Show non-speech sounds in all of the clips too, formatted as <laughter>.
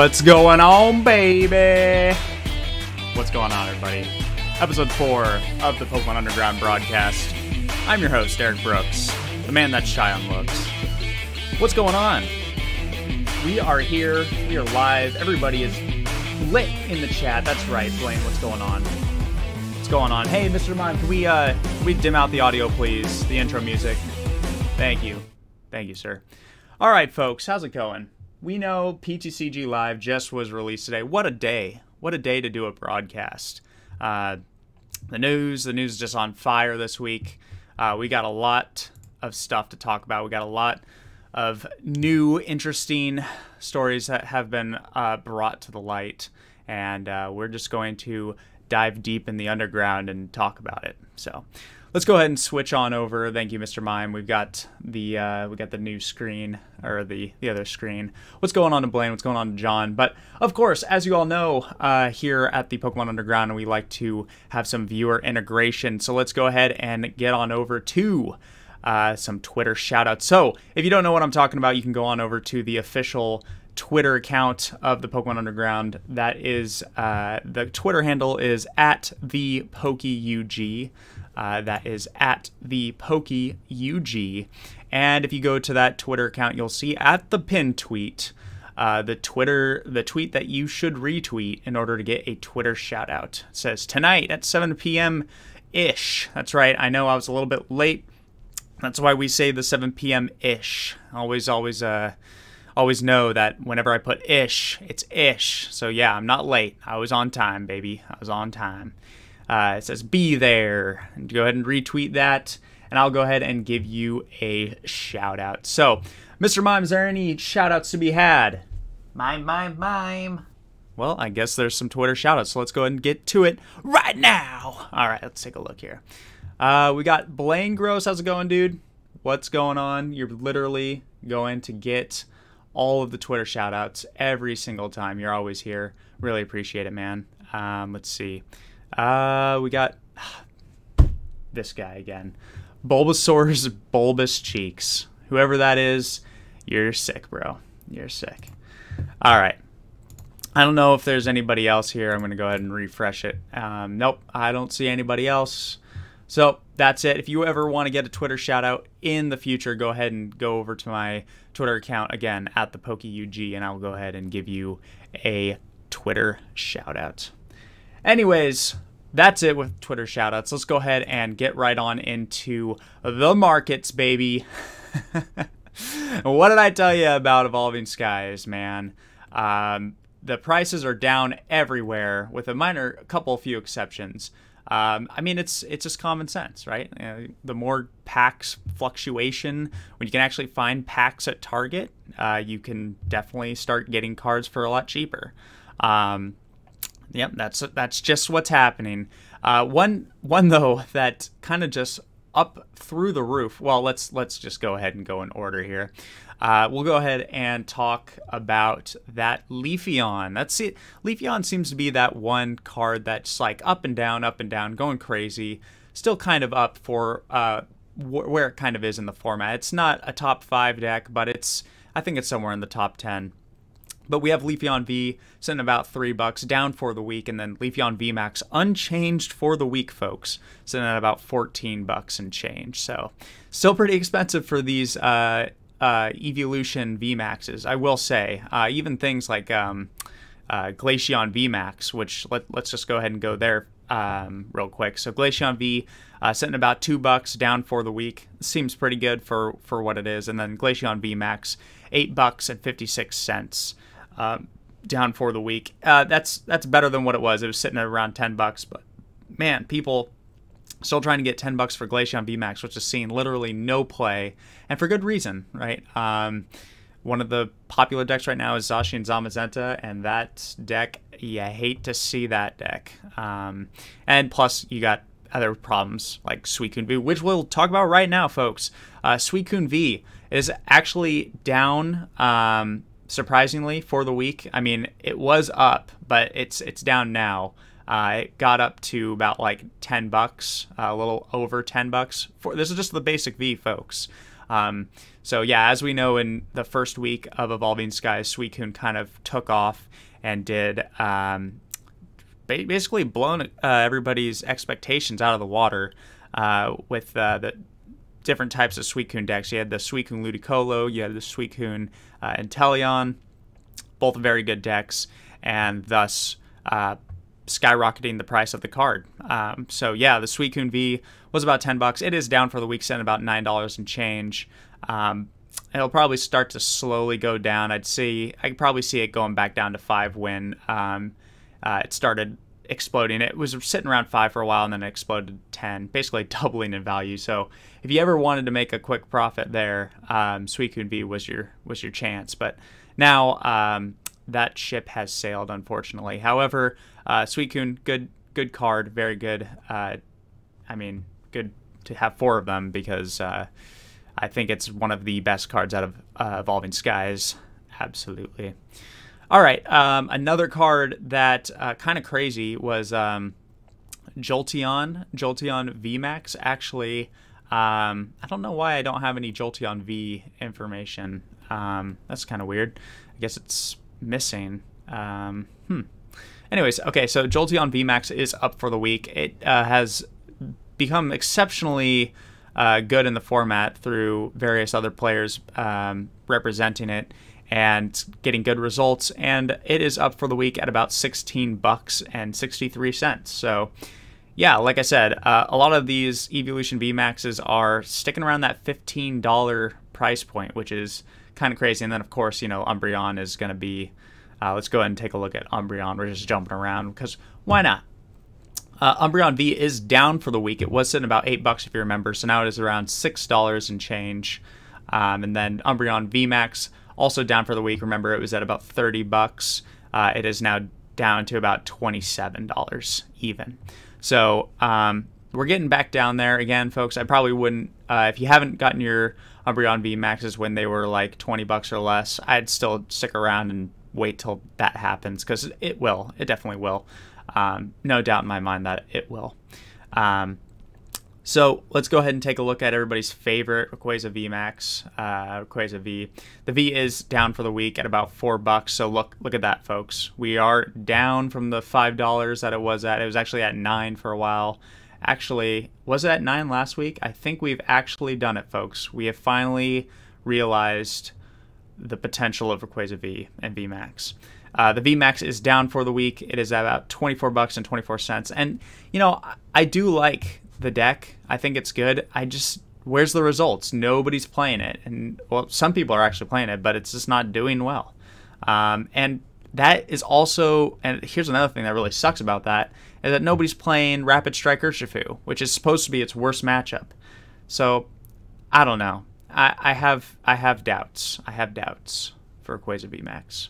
What's going on, baby? What's going on, everybody? Episode 4 of the Pokemon Underground broadcast. I'm your host, Eric Brooks, the man that's shy on looks. What's going on? We are here, we are live, everybody is lit in the chat. That's right, Blaine, what's going on? What's going on? Hey, Mr. Mime, can we, uh, can we dim out the audio, please? The intro music. Thank you. Thank you, sir. All right, folks, how's it going? We know PTCG Live just was released today. What a day! What a day to do a broadcast. Uh, the news, the news is just on fire this week. Uh, we got a lot of stuff to talk about. We got a lot of new, interesting stories that have been uh, brought to the light, and uh, we're just going to dive deep in the underground and talk about it. So, let's go ahead and switch on over. Thank you, Mr. Mime. We've got the uh, we got the new screen or the the other screen. What's going on to Blaine? What's going on to John? But of course, as you all know, uh, here at the Pokemon Underground, we like to have some viewer integration. So let's go ahead and get on over to. Uh, some Twitter shoutouts. So, if you don't know what I'm talking about, you can go on over to the official Twitter account of the Pokemon Underground. That is uh, the Twitter handle is at the PokeUG. Uh, that is at the PokeUG. And if you go to that Twitter account, you'll see at the pin tweet uh, the Twitter the tweet that you should retweet in order to get a Twitter shout out. It says tonight at 7 p.m. ish. That's right. I know I was a little bit late. That's why we say the 7 p.m. ish. Always, always, uh, always know that whenever I put ish, it's ish. So yeah, I'm not late. I was on time, baby. I was on time. Uh, it says be there. And go ahead and retweet that, and I'll go ahead and give you a shout out. So, Mr. Mime, is there any shout outs to be had? Mime, mime, mime. Well, I guess there's some Twitter shout outs, so let's go ahead and get to it right now. All right, let's take a look here. Uh, we got Blaine Gross. How's it going, dude? What's going on? You're literally going to get all of the Twitter shout outs every single time. You're always here. Really appreciate it, man. Um, let's see. Uh, we got <sighs> this guy again. Bulbasaur's bulbous cheeks. Whoever that is, you're sick, bro. You're sick. All right. I don't know if there's anybody else here. I'm going to go ahead and refresh it. Um, nope, I don't see anybody else. So that's it. If you ever want to get a Twitter shout out in the future, go ahead and go over to my Twitter account again at the PokeUG, and I'll go ahead and give you a Twitter shout out. Anyways, that's it with Twitter shoutouts. Let's go ahead and get right on into the markets, baby. <laughs> what did I tell you about Evolving Skies, man? Um, the prices are down everywhere, with a minor, couple, few exceptions. Um, I mean, it's it's just common sense, right? Uh, the more packs fluctuation, when you can actually find packs at Target, uh, you can definitely start getting cards for a lot cheaper. Um, Yep, that's that's just what's happening. Uh, one one though that kind of just up through the roof. Well, let's let's just go ahead and go in order here. Uh, we'll go ahead and talk about that Leafeon. That's it. Leafeon seems to be that one card that's like up and down, up and down, going crazy. Still kind of up for uh, wh- where it kind of is in the format. It's not a top five deck, but it's I think it's somewhere in the top ten. But we have Leafeon V sitting about three bucks down for the week, and then Leafeon V Max unchanged for the week, folks, sitting at about 14 bucks and change. So still pretty expensive for these uh, uh, Eeveelution V Maxes, I will say. Uh, even things like um, uh, Glaceon V Max, which let, us just go ahead and go there um, real quick. So Glaceon V uh, sitting about two bucks down for the week. Seems pretty good for for what it is. And then Glaceon V Max, eight bucks and 56 cents uh, down for the week. Uh, that's that's better than what it was. It was sitting at around ten bucks, but man, people still trying to get ten bucks for Glaceon VMAX, which is seeing literally no play, and for good reason, right? Um, one of the popular decks right now is Zacian and Zamazenta, and that deck, you hate to see that deck. Um, and plus, you got other problems like Suicune V, which we'll talk about right now, folks. Uh, Suicune V is actually down um, surprisingly for the week. I mean, it was up, but it's it's down now. Uh, it got up to about like 10 bucks, uh, a little over 10 bucks. For this is just the basic V, folks. Um, so yeah, as we know, in the first week of Evolving Skies, Suicune kind of took off and did um, basically blown uh, everybody's expectations out of the water uh, with uh, the different types of Suicune decks. You had the Suicune Ludicolo, you had the Suicune uh, Inteleon, both very good decks, and thus uh, skyrocketing the price of the card. Um, so yeah, the Suicune V was about 10 bucks. It is down for the week, at about $9 and change. Um, it'll probably start to slowly go down. I'd see, I could probably see it going back down to five when um, uh, it started exploding. It was sitting around five for a while and then it exploded to 10, basically <laughs> doubling in value. So if you ever wanted to make a quick profit there, um, Suicune V was your was your chance. But now um, that ship has sailed, unfortunately. However, uh, Suicune, good good card, very good. Uh, I mean, good to have four of them because uh, I think it's one of the best cards out of uh, Evolving Skies. Absolutely. All right, um, another card that uh, kind of crazy was um, Jolteon. Jolteon VMAX actually. Um, I don't know why I don't have any Jolteon V information. Um, that's kind of weird. I guess it's missing. Um, hmm. Anyways, okay, so Jolteon VMAX is up for the week. It uh, has become exceptionally uh, good in the format through various other players um, representing it and getting good results. And it is up for the week at about 16 bucks and 63 cents. So, yeah, like I said, uh, a lot of these Eeveelution VMAXs are sticking around that $15 price point, which is kind of crazy. And then, of course, you know, Umbreon is going to be. Uh, let's go ahead and take a look at Umbreon. We're just jumping around because why not? Uh, Umbreon V is down for the week. It was sitting about eight bucks if you remember, so now it is around six dollars and change. Um, and then Umbreon VMAX also down for the week. Remember, it was at about thirty bucks. Uh, it is now down to about twenty-seven dollars even. So um, we're getting back down there again, folks. I probably wouldn't uh, if you haven't gotten your Umbreon V Maxes when they were like 20 bucks or less, I'd still stick around and wait till that happens because it will. It definitely will. Um, no doubt in my mind that it will. Um, so let's go ahead and take a look at everybody's favorite Rayquaza V Max, uh, Rayquaza V. The V is down for the week at about four bucks. So look, look at that, folks. We are down from the five dollars that it was at. It was actually at nine for a while actually, was it at nine last week? I think we've actually done it, folks. We have finally realized the potential of Rayquaza V and VMAX. Uh, the VMAX is down for the week. It is about 24 bucks and 24 cents. And, you know, I do like the deck. I think it's good. I just, where's the results? Nobody's playing it. And, well, some people are actually playing it, but it's just not doing well. Um, and that is also, and here's another thing that really sucks about that, is that nobody's playing Rapid Strike Urshifu, which is supposed to be its worst matchup. So, I don't know. I, I have I have doubts. I have doubts for Rayquaza VMAX.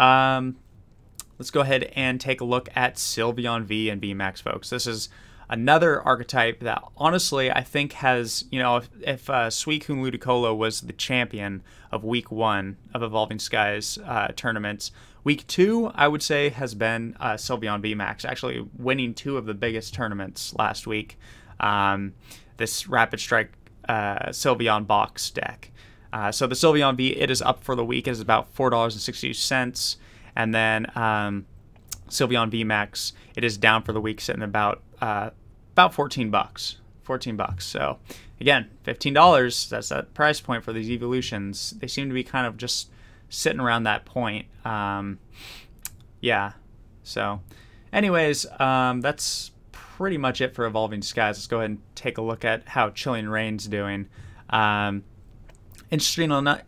Um, let's go ahead and take a look at Sylveon V and VMAX, folks. This is another archetype that honestly I think has, you know, if, if uh, Suicune Ludicolo was the champion of week one of Evolving Skies uh, tournaments, week two I would say has been uh, Sylveon VMAX, actually winning two of the biggest tournaments last week. Um, this Rapid Strike uh, Sylveon box deck. Uh, so the Sylveon V, it is up for the week. It is about $4.60. And then um, Sylveon VMAX, it is down for the week, sitting about uh, about 14 bucks. 14 bucks. So again, $15. That's that price point for these Eeveelutions. They seem to be kind of just sitting around that point. Um, yeah. So, anyways, um, that's pretty much it for Evolving Skies. Let's go ahead and take a look at how Chilling Reign's doing. Um, interestingly,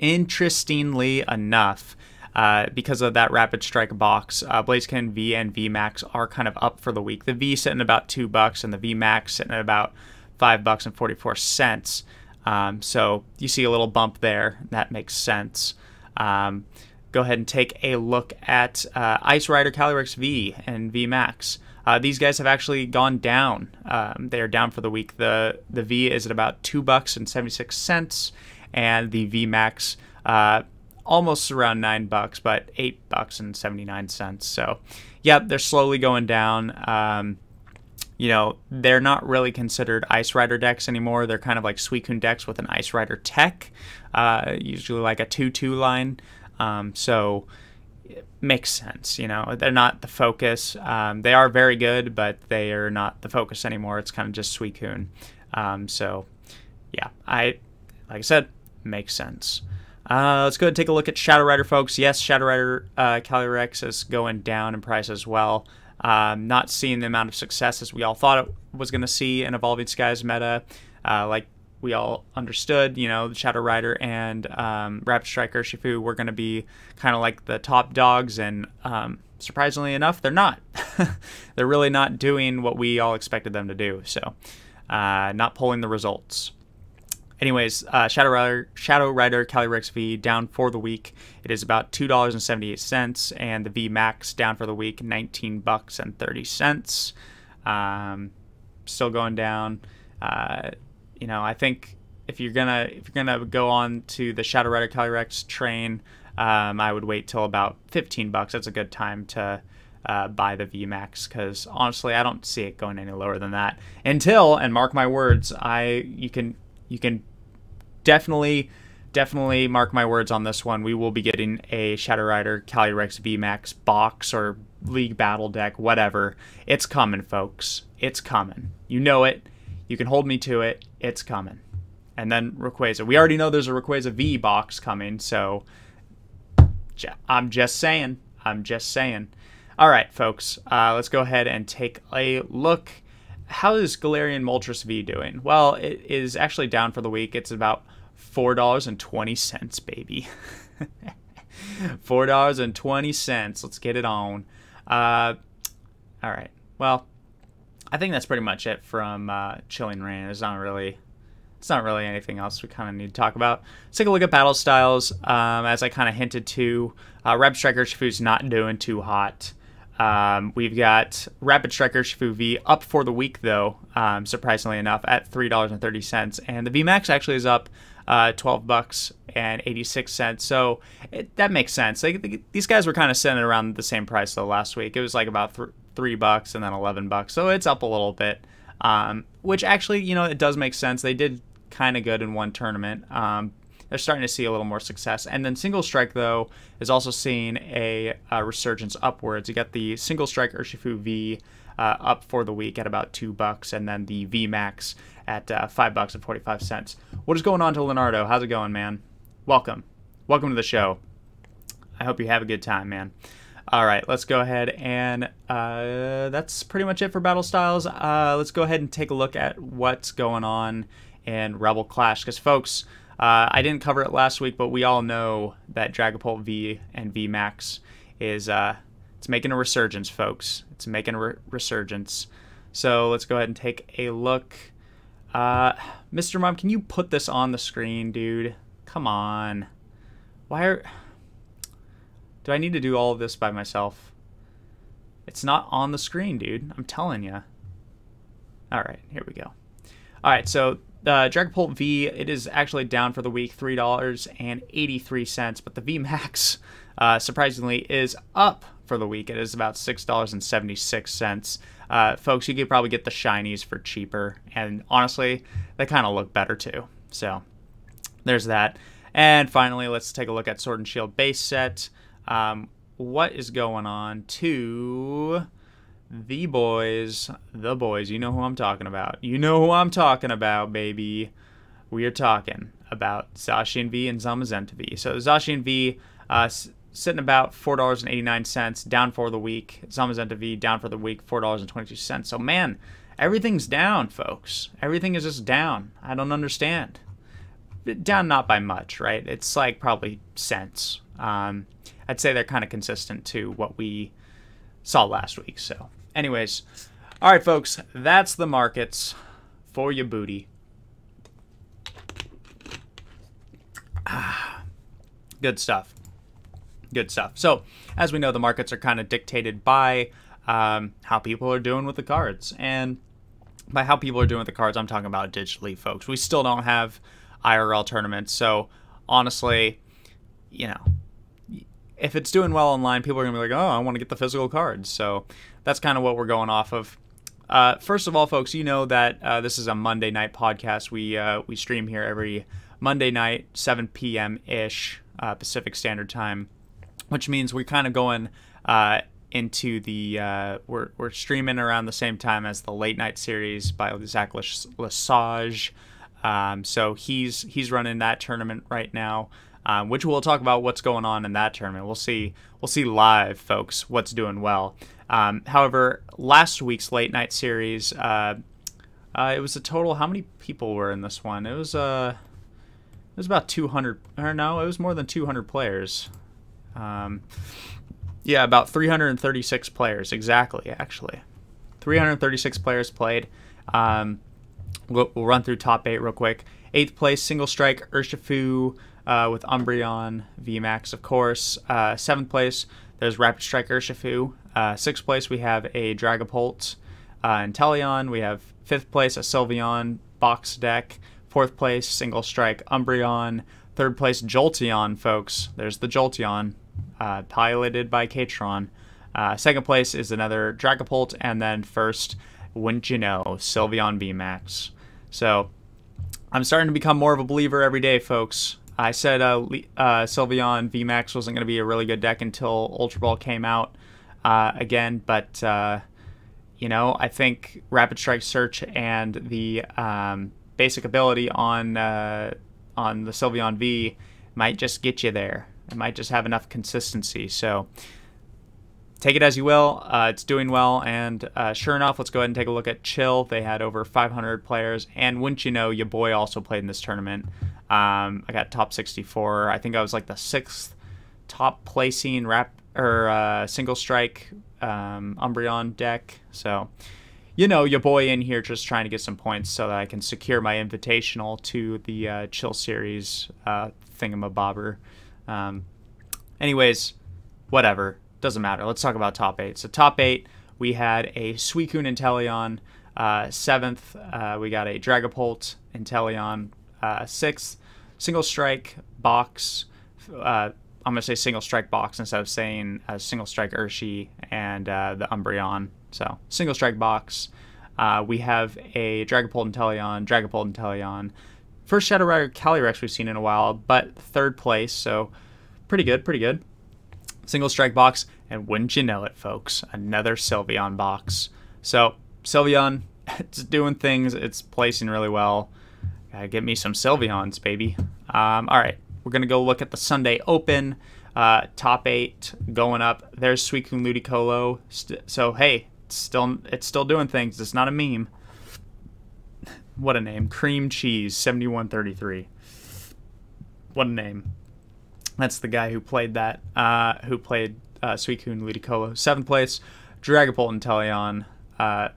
interestingly enough, uh, because of that rapid strike box. Uh, Blaziken V and V Max are kind of up for the week. The V sitting about two bucks, and the V Max sitting at about five bucks and forty four cents. Um, so you see a little bump there. That makes sense. Um, go ahead and take a look at uh, Ice Rider Calyrex V and V Max. Uh, these guys have actually gone down. Um, they are down for the week. the The V is at about two bucks and seventy six cents, and the V Max uh, almost around nine bucks, but eight bucks and seventy nine cents. So, yeah, they're slowly going down. Um, you know, they're not really considered Ice Rider decks anymore. They're kind of like Suicune decks with an Ice Rider tech, uh, usually like a 2 2 line. Um, so it makes sense, you know. They're not the focus. Um, they are very good, but they are not the focus anymore. It's kind of just Suicune. Um, so, yeah, I, like I said, makes sense. Uh, let's go ahead and take a look at Shadow Rider, folks. Yes, Shadow Rider uh, Calyrex is going down in price as well. Um, not seeing the amount of success as we all thought it was going to see in Evolving Skies meta. Uh, like we all understood, you know, the Shadow Rider and um, Rapid Strike Urshifu were going to be kind of like the top dogs, and um, surprisingly enough, they're not. <laughs> they're really not doing what we all expected them to do. So, uh, not pulling the results. Anyways, uh, Shadow Rider, Shadow Rider Calyrex V down for the week. It is about two dollars and seventy eight cents, and the V Max down for the week, nineteen bucks and thirty cents. Um, still going down. Uh, you know, I think if you're gonna if you're gonna go on to the Shadow Rider Calyrex train, um, I would wait till about fifteen bucks. That's a good time to. Uh, buy the VMAX because honestly, I don't see it going any lower than that until, and mark my words, I you can you can definitely, definitely mark my words on this one. We will be getting a Shadow Rider Calyrex VMAX box or League Battle deck, whatever. It's coming, folks. It's coming. You know it. You can hold me to it. It's coming. And then Rayquaza. We already know there's a Rayquaza V box coming, so I'm just saying. I'm just saying. All right, folks. Uh, let's go ahead and take a look how is Galarian Moltres V doing? Well, it is actually down for the week. It's about four dollars and twenty cents, baby. <laughs> four dollars and twenty cents. Let's get it on. Uh, all right. Well, I think that's pretty much it from uh, Chilling Reign. It's not really, it's not really anything else we kind of need to talk about. Let's take a look at battle styles. Um, as I kind of hinted to, uh, Rapid Strike Urshifu's not doing too hot. Um, we've got Rapid Strike Urshifu V up for the week, though, um, surprisingly enough, at $3.30. And the VMAX actually is up uh, 12 bucks and 86 cents. So it, that makes sense. Like, these guys were kind of sitting around the same price, though, last week. It was like about th- 3 bucks and then 11 bucks. So it's up a little bit, um, which actually, you know, it does make sense. They did kind of good in one tournament. Um, they're starting to see a little more success. And then Single Strike, though, is also seeing a, a resurgence upwards. You got the Single Strike Urshifu V uh, up for the week at about two bucks, and then the V Max at uh, five bucks and forty five cents. What is going on to Leonardo? How's it going, man? Welcome, welcome to the show. I hope you have a good time, man. All right, let's go ahead and uh, that's pretty much it for battle styles. Uh, let's go ahead and take a look at what's going on in Rebel Clash, because folks, uh, I didn't cover it last week, but we all know that Dragapult V and V Max is uh, it's making a resurgence, folks. It's making a re- resurgence. So let's go ahead and take a look. Uh, Mr. Mom, can you put this on the screen, dude? Come on. Why are... Do I need to do all of this by myself? It's not on the screen, dude. I'm telling you. All right, here we go. All right, so uh, Dragapult V, it is actually down for the week, $3.83, but the V Max, <laughs> uh, surprisingly, is up for the week. It is about $6.76. Uh, folks, you could probably get the shinies for cheaper, and honestly, they kind of look better too. So, there's that. And finally, let's take a look at Sword and Shield base set. Um, what is going on to the boys, the boys, you know who I'm talking about. You know who I'm talking about, baby. We are talking about Zacian V and Zamazenta V. So Zacian V uh, sitting about $4.89, down for the week. Zamazenta V down for the week, $4.22. So man, everything's down, folks. Everything is just down. I don't understand. Down not by much, right? It's like probably cents. Um, I'd say they're kind of consistent to what we saw last week. So Anyways, all right, folks, that's the markets for your booty. Ah, good stuff. Good stuff. So, as we know, the markets are kind of dictated by um, how people are doing with the cards. And by how people are doing with the cards, I'm talking about digitally, folks. We still don't have IRL tournaments. So, honestly, you know, if it's doing well online, people are gonna be like, "Oh, I want to get the physical cards." So that's kind of what we're going off of. Uh, first of all, folks, you know that uh, this is a Monday night podcast. We uh, we stream here every Monday night, 7 p.m. ish uh, Pacific Standard Time, which means we're kind of going uh, into the uh, we're we're streaming around the same time as the late night series by Zach Lesage. Um, so he's he's running that tournament right now, um, which we'll talk about what's going on in that tournament. We'll see we'll see live, folks, what's doing well. Um, however, last week's late night series, uh, uh, it was a total. How many people were in this one? It was uh, it was about 200. Or no, it was more than 200 players. Um, yeah, about 336 players exactly. Actually, 336 players played. Um, we'll, we'll, run through top eight real quick. Eighth place, single strike, Urshifu uh, with Umbreon, VMAX, of course. Uh, seventh place, there's Rapid Strike Urshifu. Uh, sixth place, we have a Dragapult uh, Inteleon. We have fifth place, a Sylveon box deck. Fourth place, single strike Umbreon. Third place, Jolteon, folks. There's the Jolteon, uh, piloted by Katron. Uh, second place is another Dragapult, and then first, wouldn't you know, Sylveon VMAX. So I'm starting to become more of a believer every day, folks. I said uh, uh, Sylveon VMAX wasn't going to be a really good deck until Ultra Ball came out uh, again, but uh, you know I think Rapid Strike Search and the um, basic ability on uh, on the Sylveon V might just get you there. It might just have enough consistency. So take it as you will. Uh, it's doing well, and uh, sure enough, let's go ahead and take a look at Chill. They had over 500 players, and wouldn't you know, your boy also played in this tournament. Um, I got top 64. I think I was like the sixth top placing rap or uh, single strike um, Umbreon deck. So, you know, your boy in here just trying to get some points so that I can secure my invitational to the uh, Chill Series uh, thingamabobber. Um, anyways, whatever. Doesn't matter. Let's talk about top eight. So, top eight, we had a Suicune Inteleon. Uh, seventh, uh, we got a Dragapult Inteleon. Uh, sixth, single strike box. Uh, I'm gonna say single strike box instead of saying a single strike Urshi and uh, the Umbreon. So single strike box. Uh, we have a Dragapult Inteleon, Dragapult Inteleon. First Shadow Rider Calyrex we've seen in a while, but third place, so pretty good, pretty good. Single strike box, and wouldn't you know it, folks, another Sylveon box. So Sylveon, <laughs> it's doing things, it's placing really well. Gotta get me some Sylveons, baby. Um, all right, we're gonna go look at the Sunday Open. Uh, top eight going up. There's Suicune Ludicolo. So hey, it's still it's still doing things. It's not a meme. What a name, Cream Cheese, seventy one thirty three. What a name. That's the guy who played that. Uh, who played uh, Suicune Ludicolo. Seventh place, Dragapult Inteleon. Uh,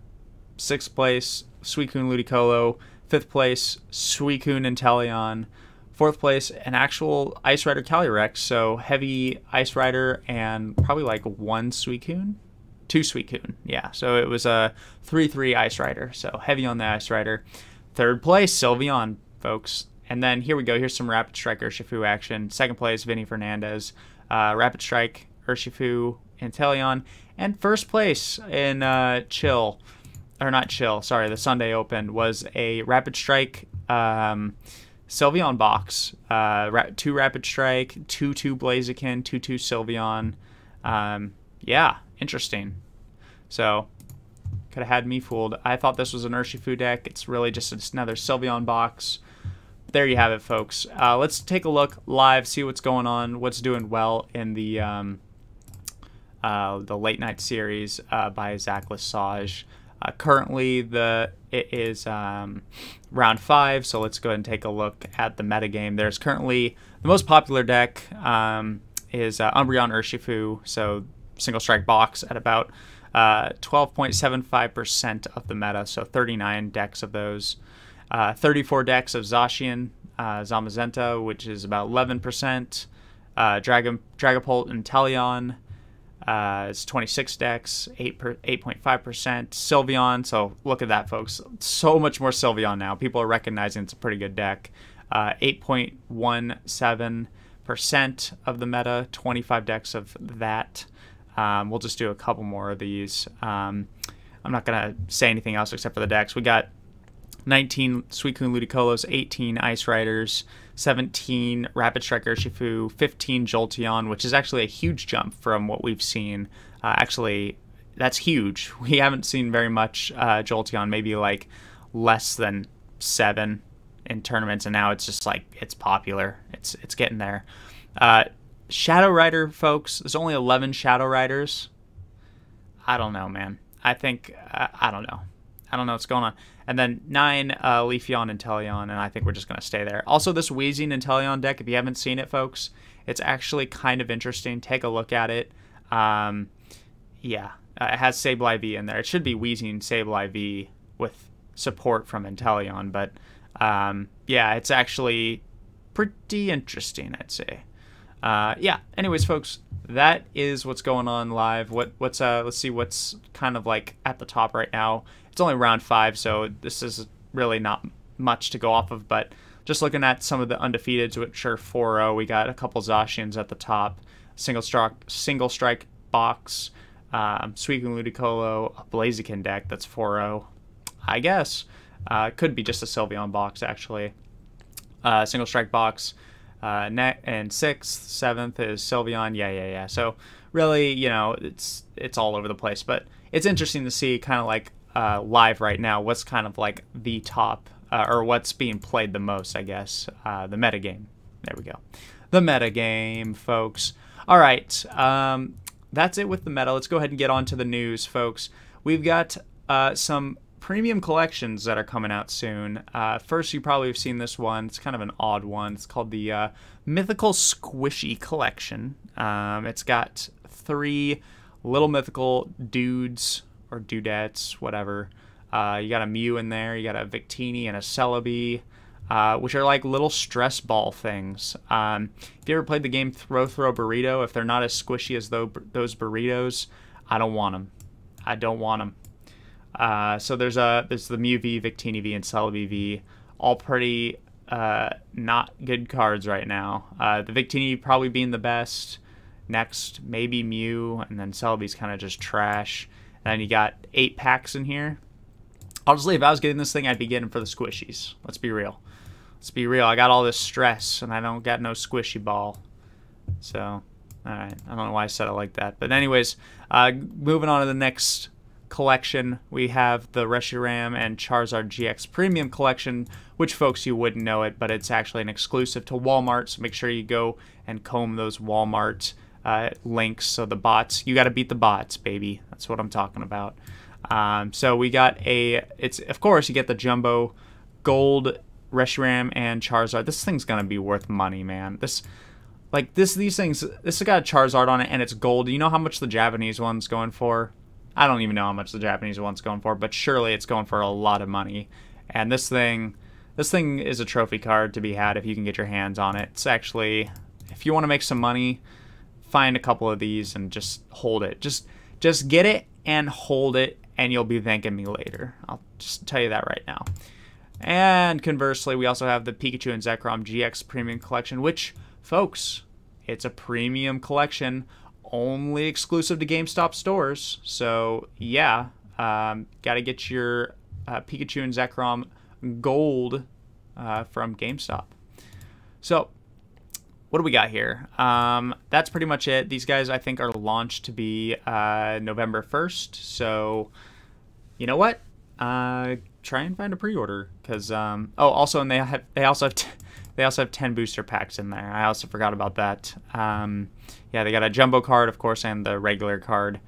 sixth place, Suicune Ludicolo. Fifth place, Suicune Inteleon. Fourth place, an actual Ice Rider Calyrex. So heavy Ice Rider and probably like one Suicune. Two Suicune, yeah. So it was a 3 3 Ice Rider. So heavy on the Ice Rider. Third place, Sylveon, folks. And then here we go. Here's some Rapid Strike Urshifu action. Second place, Vinny Fernandez. Uh, Rapid Strike Urshifu Inteleon. And first place in uh, Chill or not chill, sorry, the Sunday Open was a Rapid Strike um, Sylveon box, uh, ra- two Rapid Strike, two two Blaziken, two two Sylveon. Um, yeah, interesting. So could have had me fooled. I thought this was an Urshifu deck. It's really just another Sylveon box. There you have it, folks. Uh, let's take a look live, see what's going on, what's doing well in the um, uh, the late night series uh, by Zach Lesage. Uh, currently, the it is um, round five, so let's go ahead and take a look at the metagame. There's currently the most popular deck um, is uh, Umbreon Urshifu, so single strike box at about 12.75% uh, of the meta, so 39 decks of those. Uh, 34 decks of Zacian, uh, Zamazenta, which is about 11%. Uh, Dragon, Dragapult Inteleon, uh, it's 26 decks, 8 per, 8.5%. Sylveon, so look at that, folks. So much more Sylveon now. People are recognizing it's a pretty good deck. Uh, 8.17% of the meta, 25 decks of that. Um, we'll just do a couple more of these. Um, I'm not gonna say anything else except for the decks. We got 19 Suicune Ludicolo's, 18 Ice Riders, 17 Rapid Strike Urshifu, 15 Jolteon, which is actually a huge jump from what we've seen. Uh, actually, that's huge. <laughs> We haven't seen very much uh, Jolteon, maybe like less than seven in tournaments, and now it's just like it's popular. It's it's getting there. Uh, Shadow Rider, folks. There's only 11 Shadow Riders. I don't know, man. I think uh, I don't know. I don't know what's going on. And then nine uh, Leafeon Inteleon, and I think we're just gonna stay there. Also, this Weezing Inteleon deck, if you haven't seen it, folks, it's actually kind of interesting. Take a look at it. Um, yeah, uh, it has Sableye V in there. It should be Weezing Sableye V with support from Inteleon, but um, yeah, it's actually pretty interesting, I'd say. Uh, yeah. Anyways, folks, that is what's going on live. What what's uh? Let's see what's kind of like at the top right now. It's only round five, so this is really not much to go off of. But just looking at some of the undefeateds, which are 4-0, we got a couple Zacians at the top. Single strike, single strike box. Um, Suicune Ludicolo, a Blaziken deck that's 4-0. I guess. Uh, could be just a Sylveon box, actually. Uh, single strike box. Uh, net and sixth, seventh is Sylveon. Yeah, yeah, yeah. So really, you know, it's it's all over the place. But it's interesting to see kind of like uh, live right now what's kind of like the top uh, or what's being played the most, I guess. Uh, the meta game. There we go. The meta game, folks. All right. Um, that's it with the meta. Let's go ahead and get on to the news, folks. We've got uh, some premium collections that are coming out soon. Uh, first, you probably have seen this one. It's kind of an odd one. It's called the uh, Mythical Squishy Collection. Um, it's got three little mythical dudes or dudettes, whatever. Uh, you got a Mew in there. You got a Victini and a Celebi. Uh, which are like little stress ball things. Um, if you ever played the game Throw Throw Burrito, if they're not as squishy as those burritos, I don't want them. I don't want them. Uh, so there's a there's the Mew V, Victini V, and Celebi V, all pretty uh, not good cards right now. Uh, the Victini probably being the best. Next, maybe Mew, and then Celebi's kind of just trash. And then you got eight packs in here. Honestly, if I was getting this thing, I'd be getting for the squishies. Let's be real. Let's be real. I got all this stress, and I don't got no squishy ball. So, all right. I don't know why I said it like that. But anyways, uh, moving on to the next collection, we have the Reshiram and Charizard GX Premium Collection, which folks you wouldn't know it, but it's actually an exclusive to Walmart. So make sure you go and comb those Walmart uh, links. So the bots, you got to beat the bots, baby. That's what I'm talking about. Um, so we got a, it's of course you get the jumbo gold Reshiram and Charizard. This thing's gonna be worth money, man. This like this these things this has got a Charizard on it and it's gold. You know how much the Japanese one's going for? I don't even know how much the Japanese one's going for, but surely it's going for a lot of money. And this thing, this thing is a trophy card to be had if you can get your hands on it. It's actually, if you want to make some money, find a couple of these and just hold it. Just, just get it and hold it, and you'll be thanking me later. I'll just tell you that right now. And conversely, we also have the Pikachu and Zekrom GX Premium Collection, which, folks, it's a premium collection only exclusive to GameStop stores. So yeah, um, got to get your uh, Pikachu and Zekrom gold uh, from GameStop. So what do we got here? Um, that's pretty much it. These guys I think are launched to be uh, November 1st. So you know what? Uh, try and find a pre-order because um, oh also and they have they also have they also have 10 booster packs in there. I also forgot about that. Um, yeah, they got a jumbo card, of course, and the regular card.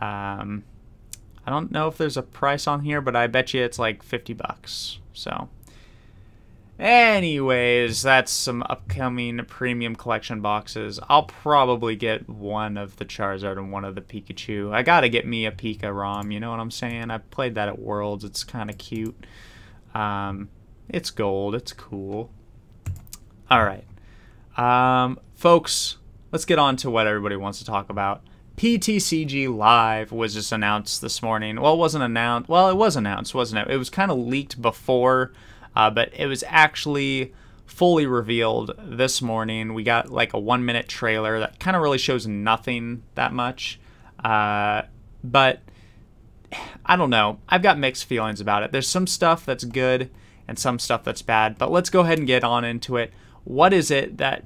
Um, I don't know if there's a price on here, but I bet you it's like 50 bucks. So, anyways, that's some upcoming premium collection boxes. I'll probably get one of the Charizard and one of the Pikachu. I gotta get me a Pikarom, you know what I'm saying? I played that at Worlds. It's kind of cute. Um, it's gold. It's cool. All right. Um, folks, let's get on to what everybody wants to talk about. PTCG Live was just announced this morning. Well, it wasn't announced. Well, it was announced, wasn't it? It was kind of leaked before, uh, but it was actually fully revealed this morning. We got like a one minute trailer that kind of really shows nothing that much. Uh, but I don't know. I've got mixed feelings about it. There's some stuff that's good and some stuff that's bad, but let's go ahead and get on into it. What is it that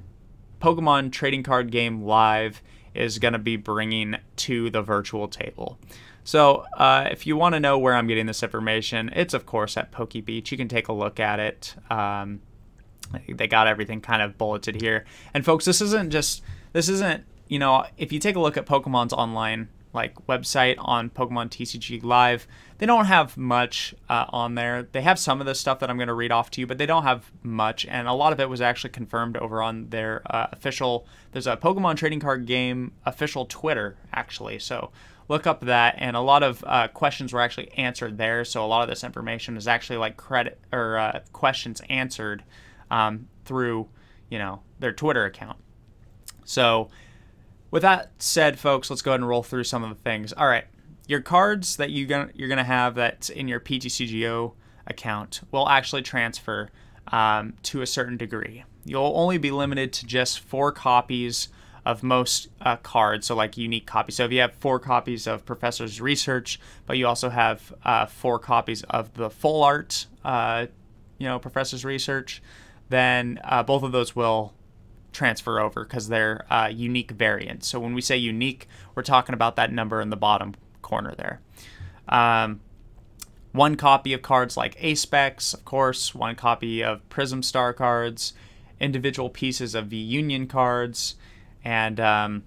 Pokemon Trading Card Game Live is going to be bringing to the virtual table? So, uh, if you want to know where I'm getting this information, it's of course at PokeBeach. You can take a look at it. Um, they got everything kind of bulleted here. And folks, this isn't just this isn't you know if you take a look at Pokemon's online like website on Pokemon TCG Live, they don't have much uh, on there. They have some of the stuff that I'm going to read off to you, but they don't have much. And a lot of it was actually confirmed over on their uh, official. There's a Pokemon trading card game official Twitter actually. So look up that, and a lot of uh, questions were actually answered there. So a lot of this information is actually like credit or uh, questions answered um, through you know their Twitter account. So with that said, folks, let's go ahead and roll through some of the things. All right, your cards that you you're gonna have that's in your PTCGO account will actually transfer um, to a certain degree. You'll only be limited to just four copies of most uh, cards, so like unique copies. So if you have four copies of Professor's Research, but you also have uh, four copies of the full art, uh, you know, Professor's Research, then uh, both of those will transfer over because they're uh, unique variants. So when we say unique, we're talking about that number in the bottom corner there. Um, one copy of cards like ACE SPECs, of course, one copy of Prism Star cards, individual pieces of the Union cards, and um,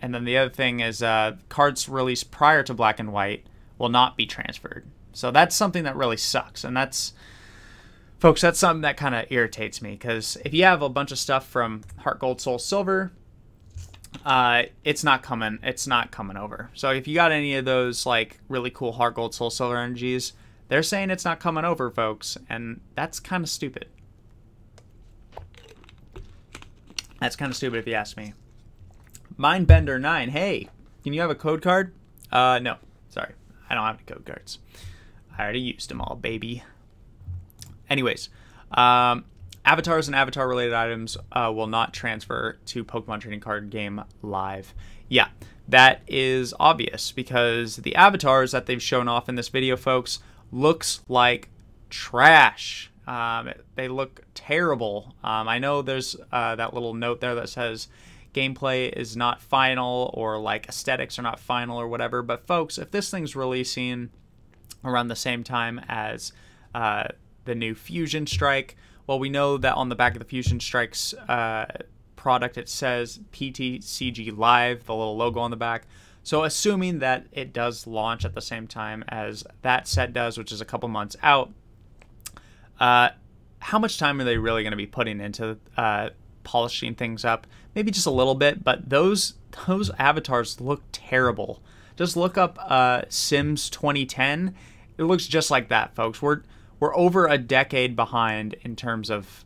and then the other thing is uh, cards released prior to Black and White will not be transferred. So that's something that really sucks, and that's folks, that's something that kind of irritates me because if you have a bunch of stuff from Heart Gold, Soul Silver, uh, it's not coming. It's not coming over. So if you got any of those like really cool Heart Gold, Soul Silver energies, they're saying it's not coming over, folks, and that's kind of stupid. That's kind of stupid if you ask me. Mindbender 9, hey, can you have a code card? Uh, no, sorry. I don't have any code cards. I already used them all, baby. Anyways, um, avatars and avatar related items uh, will not transfer to Pokemon Trading Card Game Live. Yeah, that is obvious because the avatars that they've shown off in this video, folks, looks like trash. Um, they look terrible. Um, I know there's uh, that little note there that says gameplay is not final or like aesthetics are not final or whatever. But folks, if this thing's releasing around the same time as uh, the new Fusion Strike. Well, we know that on the back of the Fusion Strike's uh, product, it says PTCG Live, the little logo on the back. So, assuming that it does launch at the same time as that set does, which is a couple months out, uh, how much time are they really going to be putting into uh, polishing things up? Maybe just a little bit, but those those avatars look terrible. Just look up uh, Sims 2010. It looks just like that, folks. We're we're over a decade behind in terms of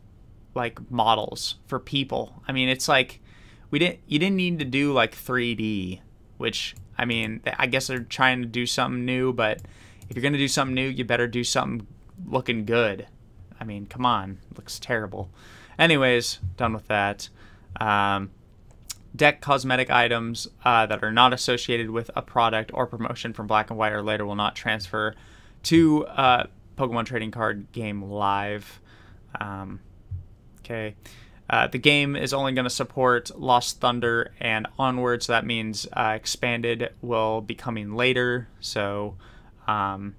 like models for people. I mean, it's like we didn't you didn't need to do like 3D, which I mean, I guess they're trying to do something new, but if you're going to do something new, you better do something looking good. I mean, come on, looks terrible. Anyways, done with that. Um, deck cosmetic items uh, that are not associated with a product or promotion from Black and White or later will not transfer to uh, Pokemon Trading Card Game Live. Um, okay. Uh, the game is only going to support Lost Thunder and onward, so that means uh, Expanded will be coming later. So, um,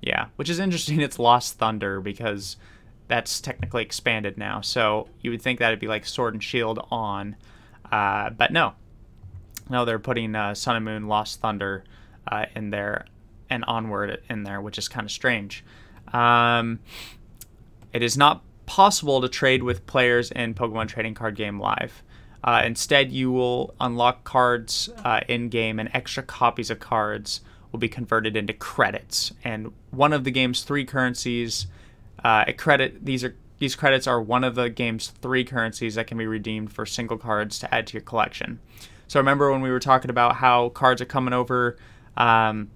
yeah, which is interesting. <laughs> It's Lost Thunder because that's technically expanded now. So you would think that would be like Sword and Shield on, uh, but no. No, they're putting uh, Sun and Moon Lost Thunder uh, in there and onward in there, which is kind of strange. Um, it is not possible to trade with players in Pokemon Trading Card Game Live. Uh, instead, you will unlock cards uh, in game, and extra copies of cards will be converted into credits. And one of the game's three currencies, uh, a credit. These are these credits are one of the game's three currencies that can be redeemed for single cards to add to your collection. So remember when we were talking about how cards are coming over um,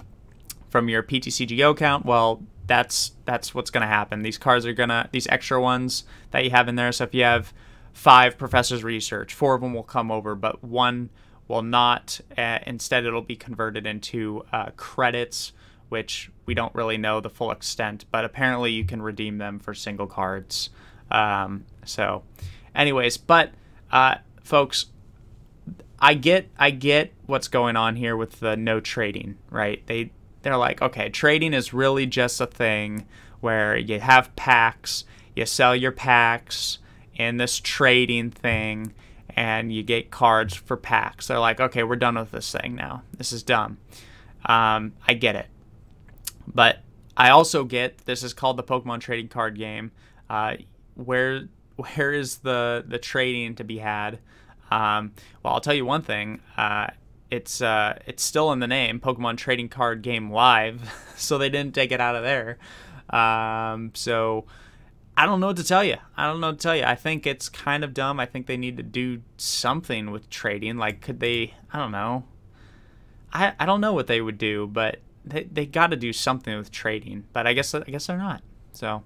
from your PTCGO account? Well, that's that's what's going to happen. These cards are going to these extra ones that you have in there. So if you have five professors research, four of them will come over, but one will not. Uh, instead, it'll be converted into uh, credits, which we don't really know the full extent, but apparently you can redeem them for single cards. Um, so, anyways, but uh, folks, I get I get what's going on here with the no trading, right? They they're like, okay, trading is really just a thing where you have packs, you sell your packs in this trading thing, and you get cards for packs. They're like, okay, we're done with this thing now. This is dumb. Um, I get it, but I also get this is called the Pokemon trading card game. Uh, where <laughs> where is the the trading to be had? Um, well, I'll tell you one thing. Uh, it's uh, it's still in the name, Pokemon Trading Card Game Live, <laughs> so they didn't take it out of there. Um, so I don't know what to tell you. I don't know what to tell you. I think it's kind of dumb. I think they need to do something with trading. Like, could they? I don't know. I I don't know what they would do, but they they got to do something with trading. But I guess I guess they're not. So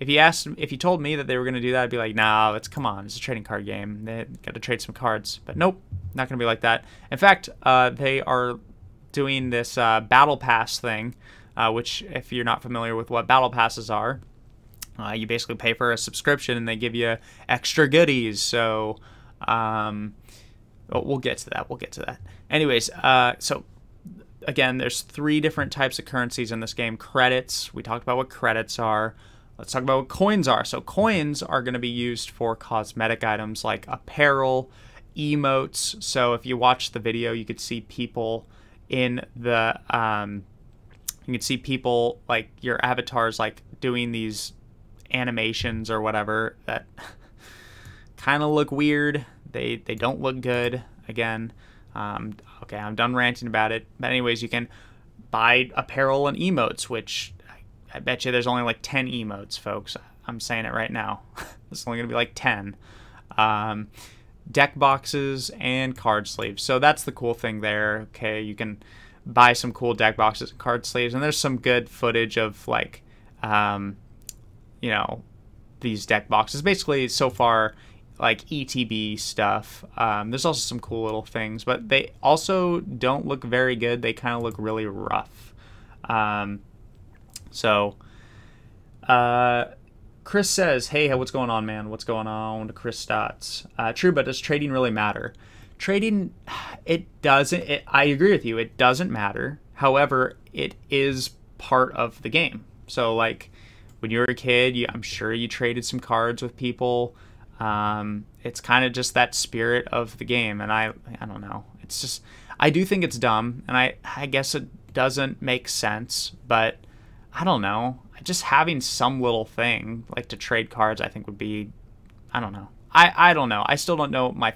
if you asked, if you told me that they were going to do that, I'd be like, nah, it's come on, it's a trading card game. They got to trade some cards. But nope, not going to be like that. In fact, uh, they are doing this uh, battle pass thing, uh, which, if you're not familiar with what battle passes are, uh, you basically pay for a subscription and they give you extra goodies. So, um, we'll get to that. We'll get to that. Anyways, uh, so again, there's three different types of currencies in this game. Credits. We talked about what credits are. Let's talk about what coins are. So coins are going to be used for cosmetic items like apparel, emotes. So if you watch the video, you could see people in the um, you can see people like your avatars like doing these animations or whatever that <laughs> kind of look weird. They they don't look good. Again, um, okay, I'm done ranting about it. But anyways, you can buy apparel and emotes, which I bet you there's only like 10 emotes, folks. I'm saying it right now. <laughs> it's only going to be like 10. Um, deck boxes and card sleeves. So that's the cool thing there. Okay, you can buy some cool deck boxes and card sleeves, and there's some good footage of like, um, you know, these deck boxes. Basically, so far, like ETB stuff. Um, there's also some cool little things, but they also don't look very good. They kind of look really rough. Um, so, uh, Chris says, "Hey, what's going on, man? What's going on?" To Chris Stotts. Uh, true, but does trading really matter? Trading, <sighs> it doesn't. It, I agree with you. It doesn't matter. However, it is part of the game. So, like when you were a kid, you, I'm sure you traded some cards with people. Um, it's kind of just that spirit of the game, and I, I don't know. It's just, I do think it's dumb, and I, I guess it doesn't make sense, but I don't know. Just having some little thing like to trade cards, I think would be. I don't know. I I don't know. I still don't know my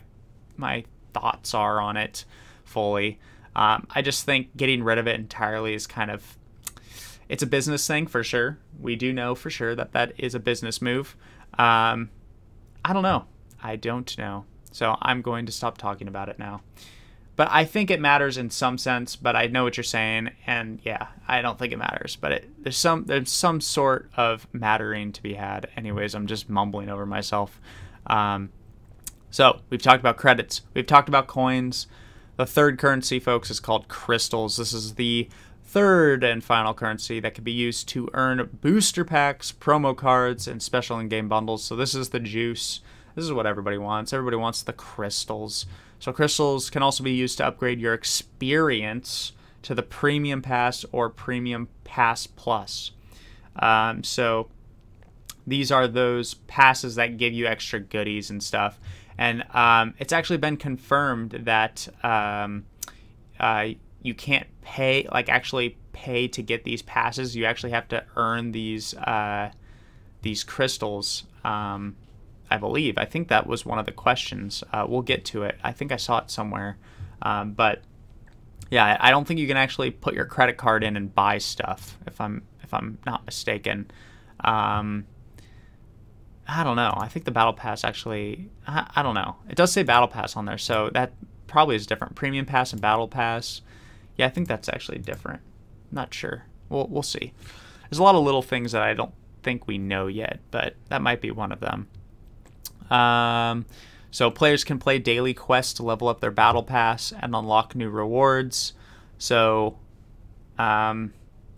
my thoughts are on it fully. Um, I just think getting rid of it entirely is kind of. It's a business thing for sure. We do know for sure that that is a business move. Um, I don't know. I don't know. So I'm going to stop talking about it now. But I think it matters in some sense. But I know what you're saying, and yeah, I don't think it matters. But it, there's some there's some sort of mattering to be had. Anyways, I'm just mumbling over myself. Um, so we've talked about credits. We've talked about coins. The third currency, folks, is called crystals. This is the third and final currency that can be used to earn booster packs, promo cards, and special in-game bundles. So this is the juice. This is what everybody wants. Everybody wants the crystals. So crystals can also be used to upgrade your experience to the Premium Pass or Premium Pass Plus. Um, so these are those passes that give you extra goodies and stuff. And um, it's actually been confirmed that um, uh, you can't pay, like actually pay to get these passes. You actually have to earn these uh, these crystals. Um, I believe. I think that was one of the questions. Uh, we'll get to it. I think I saw it somewhere. Um, but yeah, I don't think you can actually put your credit card in and buy stuff. If I'm if I'm not mistaken. Um, I don't know. I think the battle pass actually. I, I don't know. It does say battle pass on there, so that probably is different. Premium pass and battle pass. Yeah, I think that's actually different. Not sure. We'll we'll see. There's a lot of little things that I don't think we know yet, but that might be one of them. Um, so players can play daily quests to level up their battle pass and unlock new rewards. So, um,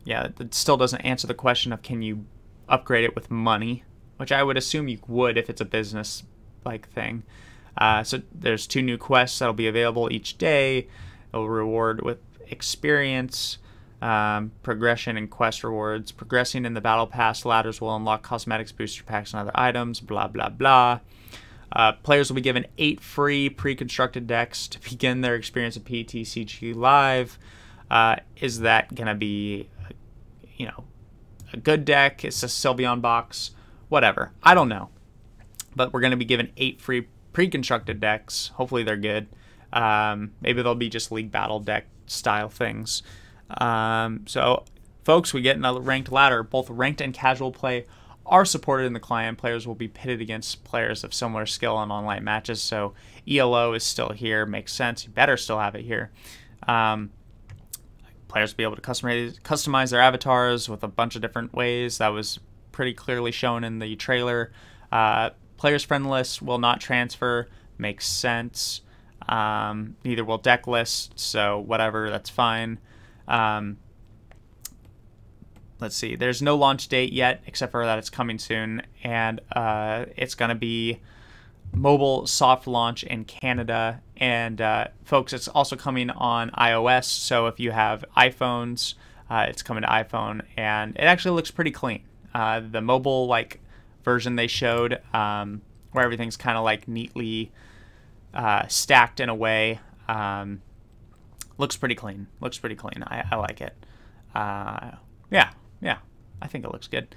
yeah, it still doesn't answer the question of can you upgrade it with money, which I would assume you would if it's a business like thing. Uh, so there's two new quests that'll be available each day. It'll reward with experience, um, progression, and quest rewards. Progressing in the battle pass ladders will unlock cosmetics, booster packs, and other items. Blah blah blah. Uh, players will be given eight free pre-constructed decks to begin their experience of PTCG Live. Uh, is that gonna be, you know, a good deck? It's a Sylveon box, whatever. I don't know, but we're gonna be given eight free pre-constructed decks. Hopefully they're good. Um, maybe they'll be just league battle deck style things. Um, so, folks, we get in a ranked ladder. Both ranked and casual play are supported in the client. Players will be pitted against players of similar skill in online matches. So ELO is still here. Makes sense. You better still have it here. Um, players will be able to customize, customize their avatars with a bunch of different ways. That was pretty clearly shown in the trailer. Uh, players' friend list will not transfer. Makes sense. Um, neither will deck list. So whatever, that's fine. Um, let's see, there's no launch date yet, except for that it's coming soon, and uh, it's going to be mobile soft launch in Canada. And uh, folks, it's also coming on iOS. So if you have iPhones, uh, it's coming to iPhone, and it actually looks pretty clean. Uh, the mobile like version they showed, um, where everything's kind of like neatly uh, stacked in a way, um, looks pretty clean. Looks pretty clean. I, I like it. Uh, yeah, yeah, I think it looks good.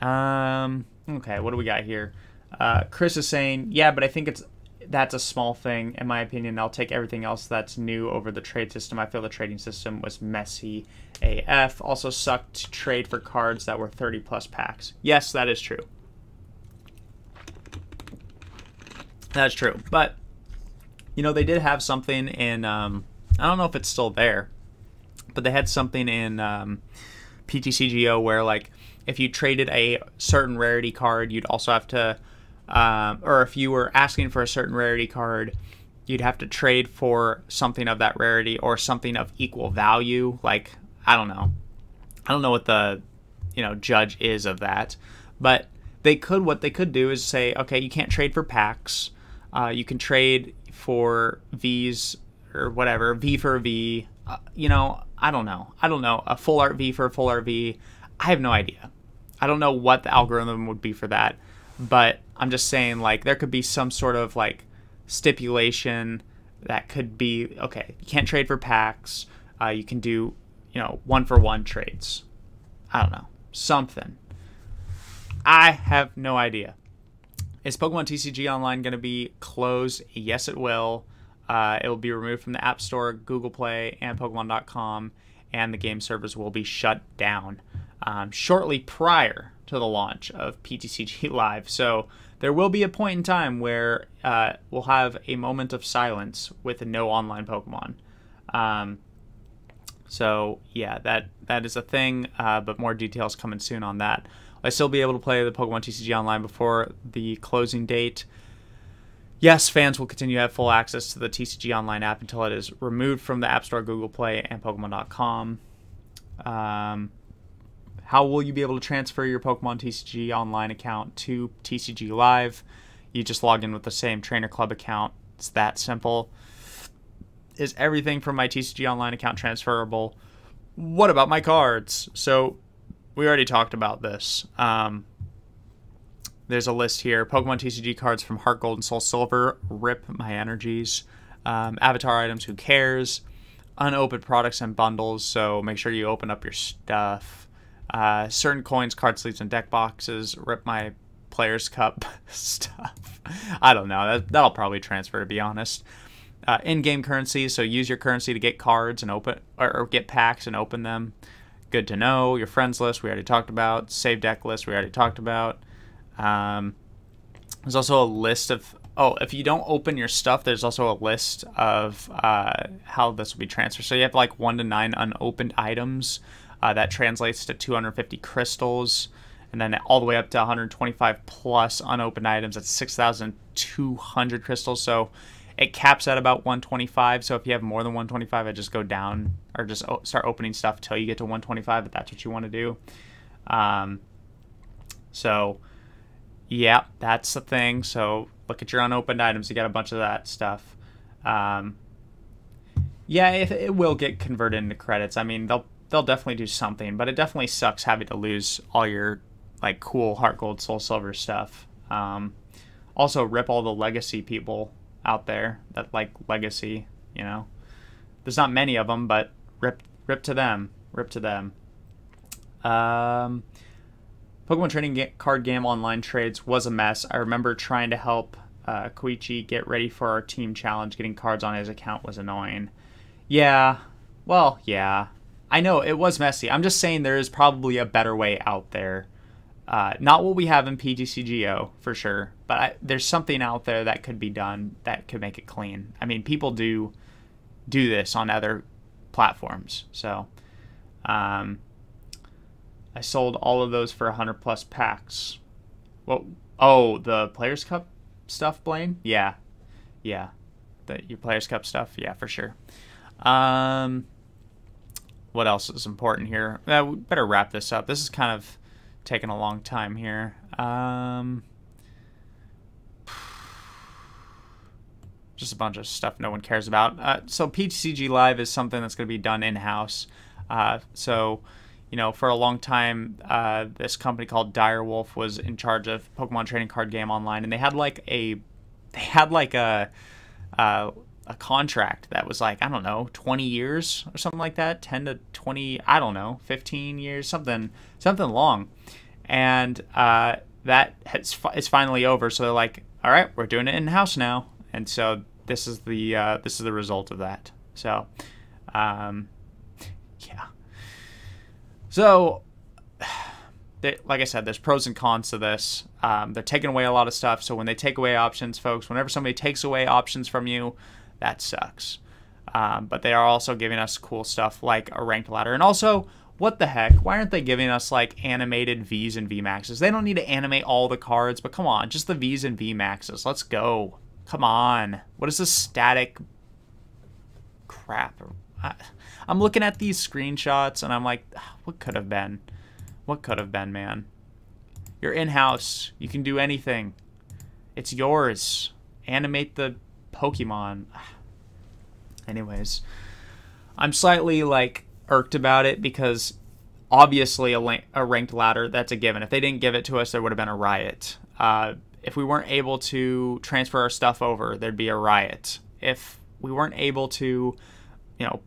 Um, okay, what do we got here? Uh, Chris is saying, yeah, but I think it's that's a small thing in my opinion. I'll take everything else that's new over the trade system. I feel the trading system was messy AF. Also sucked to trade for cards that were 30 plus packs. Yes, that is true. That's true. But you know, they did have something in um, I don't know if it's still there, but they had something in um, PTCGO where like if you traded a certain rarity card, you'd also have to, um, or if you were asking for a certain rarity card, you'd have to trade for something of that rarity or something of equal value. Like I don't know, I don't know what the you know judge is of that, but they could what they could do is say, okay, you can't trade for packs. Uh, you can trade for V's or whatever, V for V. Uh, you know, I don't know. I don't know. A full RV for a full RV. I have no idea. I don't know what the algorithm would be for that, but I'm just saying like there could be some sort of like stipulation that could be okay. You can't trade for packs. Uh, you can do you know one for one trades. I don't know something. I have no idea. Is Pokemon TCG Online going to be closed? Yes, it will. Uh, it will be removed from the App Store, Google Play, and Pokemon.com, and the game servers will be shut down um, shortly prior to the launch of PTCG <laughs> Live. So there will be a point in time where uh, we'll have a moment of silence with no online Pokemon. Um, so yeah, that that is a thing, uh, but more details coming soon on that. I'll still be able to play the Pokemon TCG Online before the closing date. Yes, fans will continue to have full access to the TCG Online app until it is removed from the App Store, Google Play, and Pokemon.com. Um, how will you be able to transfer your Pokemon TCG Online account to TCG Live? You just log in with the same Trainer Club account. It's that simple. Is everything from my TCG Online account transferable? What about my cards? So, we already talked about this. Um, there's a list here. Pokemon TCG cards from Heart Gold and Soul Silver. Rip my energies. Um, avatar items. Who cares? Unopened products and bundles. So make sure you open up your stuff. Uh, certain coins, card sleeves, and deck boxes. Rip my players cup <laughs> stuff. I don't know. That, that'll probably transfer to be honest. Uh, in-game currency. So use your currency to get cards and open or, or get packs and open them. Good to know. Your friends list we already talked about. Save deck list we already talked about. Um, there's also a list of oh, if you don't open your stuff, there's also a list of uh, how this will be transferred. So you have like one to nine unopened items. Uh, that translates to 250 crystals, and then all the way up to 125 plus unopened items. That's 6,200 crystals. So It caps at about 125. So if you have more than 125, I just go down or just start opening stuff until you get to 125 if that's what you want to do. Um, so yeah, that's the thing. So look at your unopened items. You got a bunch of that stuff. Um, yeah, it, it will get converted into credits. I mean, they'll they'll definitely do something, but it definitely sucks having to lose all your like cool heart gold, soul silver stuff. Um, also, rip all the legacy people out there that like legacy. You know, there's not many of them, but rip rip to them, rip to them. Um, Pokemon Trading Card Game online trades was a mess. I remember trying to help uh, Koichi get ready for our team challenge. Getting cards on his account was annoying. Yeah, well, yeah. I know it was messy. I'm just saying there is probably a better way out there. Uh, not what we have in PTCGO for sure, but I, there's something out there that could be done that could make it clean. I mean, people do do this on other platforms, so um, I sold all of those for 100 plus packs. What? oh, the Players Cup stuff, Blaine? Yeah, yeah, the your Players Cup stuff, yeah, for sure. Um, what else is important here? Uh, we better wrap this up. This is kind of taking a long time here. Um, <sighs> just a bunch of stuff no one cares about. Uh, so PTCG Live is something that's going to be done in house. Uh, so, you know, for a long time, uh, this company called Direwolf was in charge of Pokemon Trading Card Game Online, and they had like a, they had like a, uh, a contract that was like I don't know 20 years or something like that 10 to 20 I don't know 15 years something something long. And uh, that has, is finally over so they're like all right we're doing it in house now. And so this is the uh, this is the result of that. So um, so <sighs> they, like I said, there's pros and cons to this. Um, they're taking away a lot of stuff. So when they take away options, folks, whenever somebody takes away options from you, that sucks. Um, but they are also giving us cool stuff like a ranked ladder. And also, what the heck? Why aren't they giving us like animated Vs and Vmaxes? They don't need to animate all the cards, but come on, just the Vs and Vmaxes. Let's go. Come on. What is this static crap? I, I'm looking at these screenshots and I'm like, ah, what could have been? What could have been, man? You're in house. You can do anything. It's yours. Animate the Pokemon. Anyways, I'm slightly like irked about it because obviously a, a, ranked ladder that's a given. If they didn't give it to us, there would have been a riot. Uh, if we weren't able to transfer our stuff over, there'd be a riot. If we weren't able to, you know,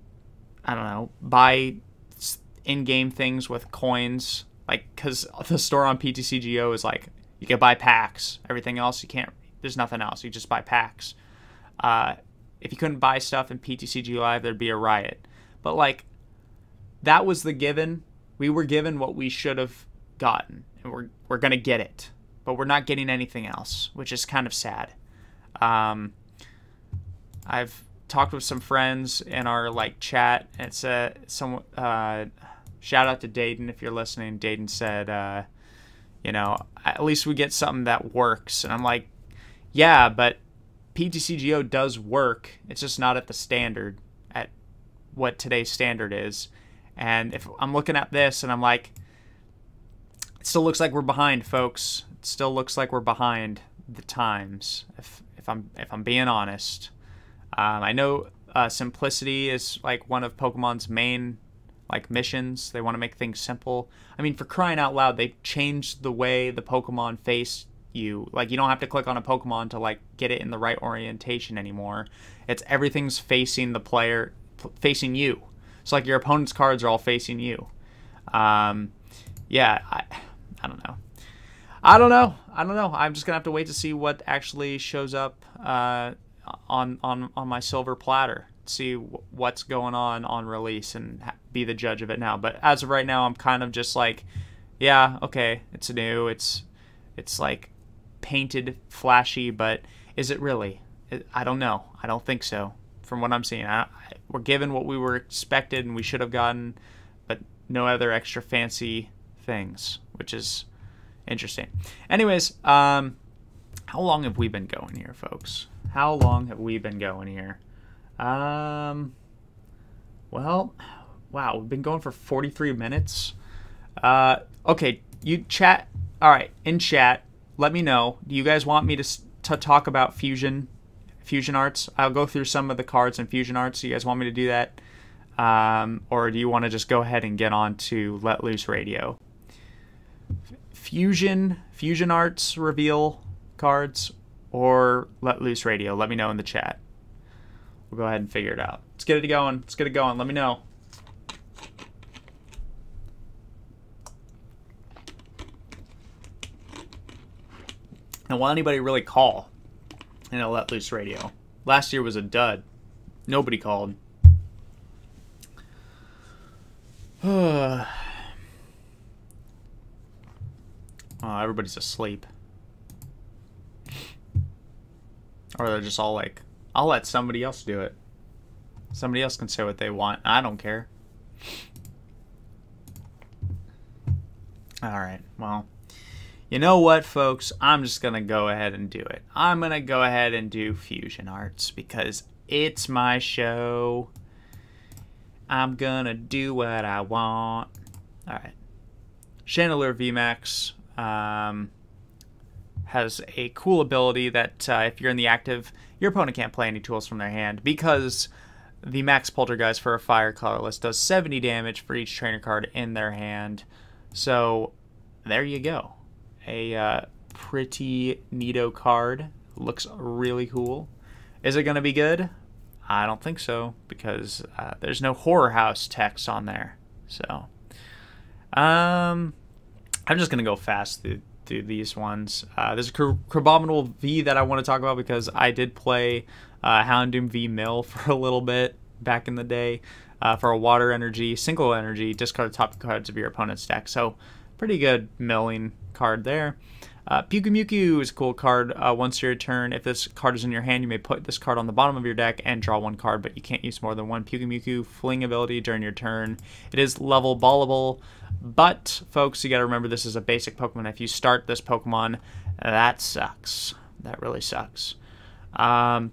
I don't know, buy in-game things with coins, like because the store on PTCGO is like you can buy packs. Everything else you can't. There's nothing else. You just buy packs. Uh, if you couldn't buy stuff in PTCG Live, there'd be a riot. But like, that was the given. We were given what we should have gotten, and we're we're gonna get it, but we're not getting anything else, which is kind of sad. Um, I've talked with some friends in our like chat. And a some uh, shout out to Dayton if you're listening. Dayton said, uh, you know, at least we get something that works, and I'm like, yeah, but PTCGO does work. It's just not at the standard at what today's standard is. And if I'm looking at this and I'm like, it still looks like we're behind, folks. It still looks like we're behind the times. If if I'm if I'm being honest, um, I know uh, simplicity is like one of Pokemon's main like missions. They want to make things simple. I mean, for crying out loud, they changed the way the Pokemon face you. Like you don't have to click on a Pokemon to like get it in the right orientation anymore. It's everything's facing the player, facing you. So like your opponent's cards are all facing you. Um, yeah, I, I don't know. I don't know. I don't know. I'm just gonna have to wait to see what actually shows up uh, on on on my silver platter. See what's going on on release and be the judge of it now. But as of right now, I'm kind of just like, yeah, okay, it's new. It's it's like painted, flashy, but is it really? I don't know. I don't think so. From what I'm seeing, I, we're given what we were expected and we should have gotten, but no other extra fancy things, which is interesting. Anyways, um, how long have we been going here, folks? How long have we been going here? Um, well, wow, we've been going for 43 minutes. Uh, okay, you chat. All right, in chat, let me know. Do you guys want me to, to talk about fusion, fusion arts? I'll go through some of the cards in fusion arts. Do you guys want me to do that? Um, or do you want to just go ahead and get on to Let Loose Radio? Fusion, fusion arts reveal cards, or Let Loose Radio? Let me know in the chat. We'll go ahead and figure it out. Let's get it going. Let's get it going. Let me know. And will anybody really call in a Let Loose Radio? Last year was a dud. Nobody called. <sighs> oh, everybody's asleep. Or they're just all like, I'll let somebody else do it. Somebody else can say what they want. I don't care. Alright, well. You know what, folks? I'm just going to go ahead and do it. I'm going to go ahead and do Fusion Arts because it's my show. I'm going to do what I want. Alright. Chandelure VMAX. Um, has a cool ability that uh, if you're in the active, your opponent can't play any tools from their hand because the Max Poltergeist for a fire colorless does 70 damage for each trainer card in their hand. So there you go. A uh, pretty neato card. Looks really cool. Is it going to be good? I don't think so because uh, there's no horror house text on there. So, um, I'm just going to go fast through through these ones. Uh, there's a Crabominable V that I want to talk about because I did play uh, Houndoom V Mill <laughs> for a little bit back in the day uh, for a water energy, single energy, discard the top cards of your opponent's deck. So pretty good milling card there. Uh, Pyukumuku is a cool card. Uh, once your turn, if this card is in your hand, you may put this card on the bottom of your deck and draw one card, but you can't use more than one Pyukumuku fling ability during your turn. It is level ballable, but folks, you got to remember this is a basic Pokemon. If you start this Pokemon, that sucks. That really sucks. Um,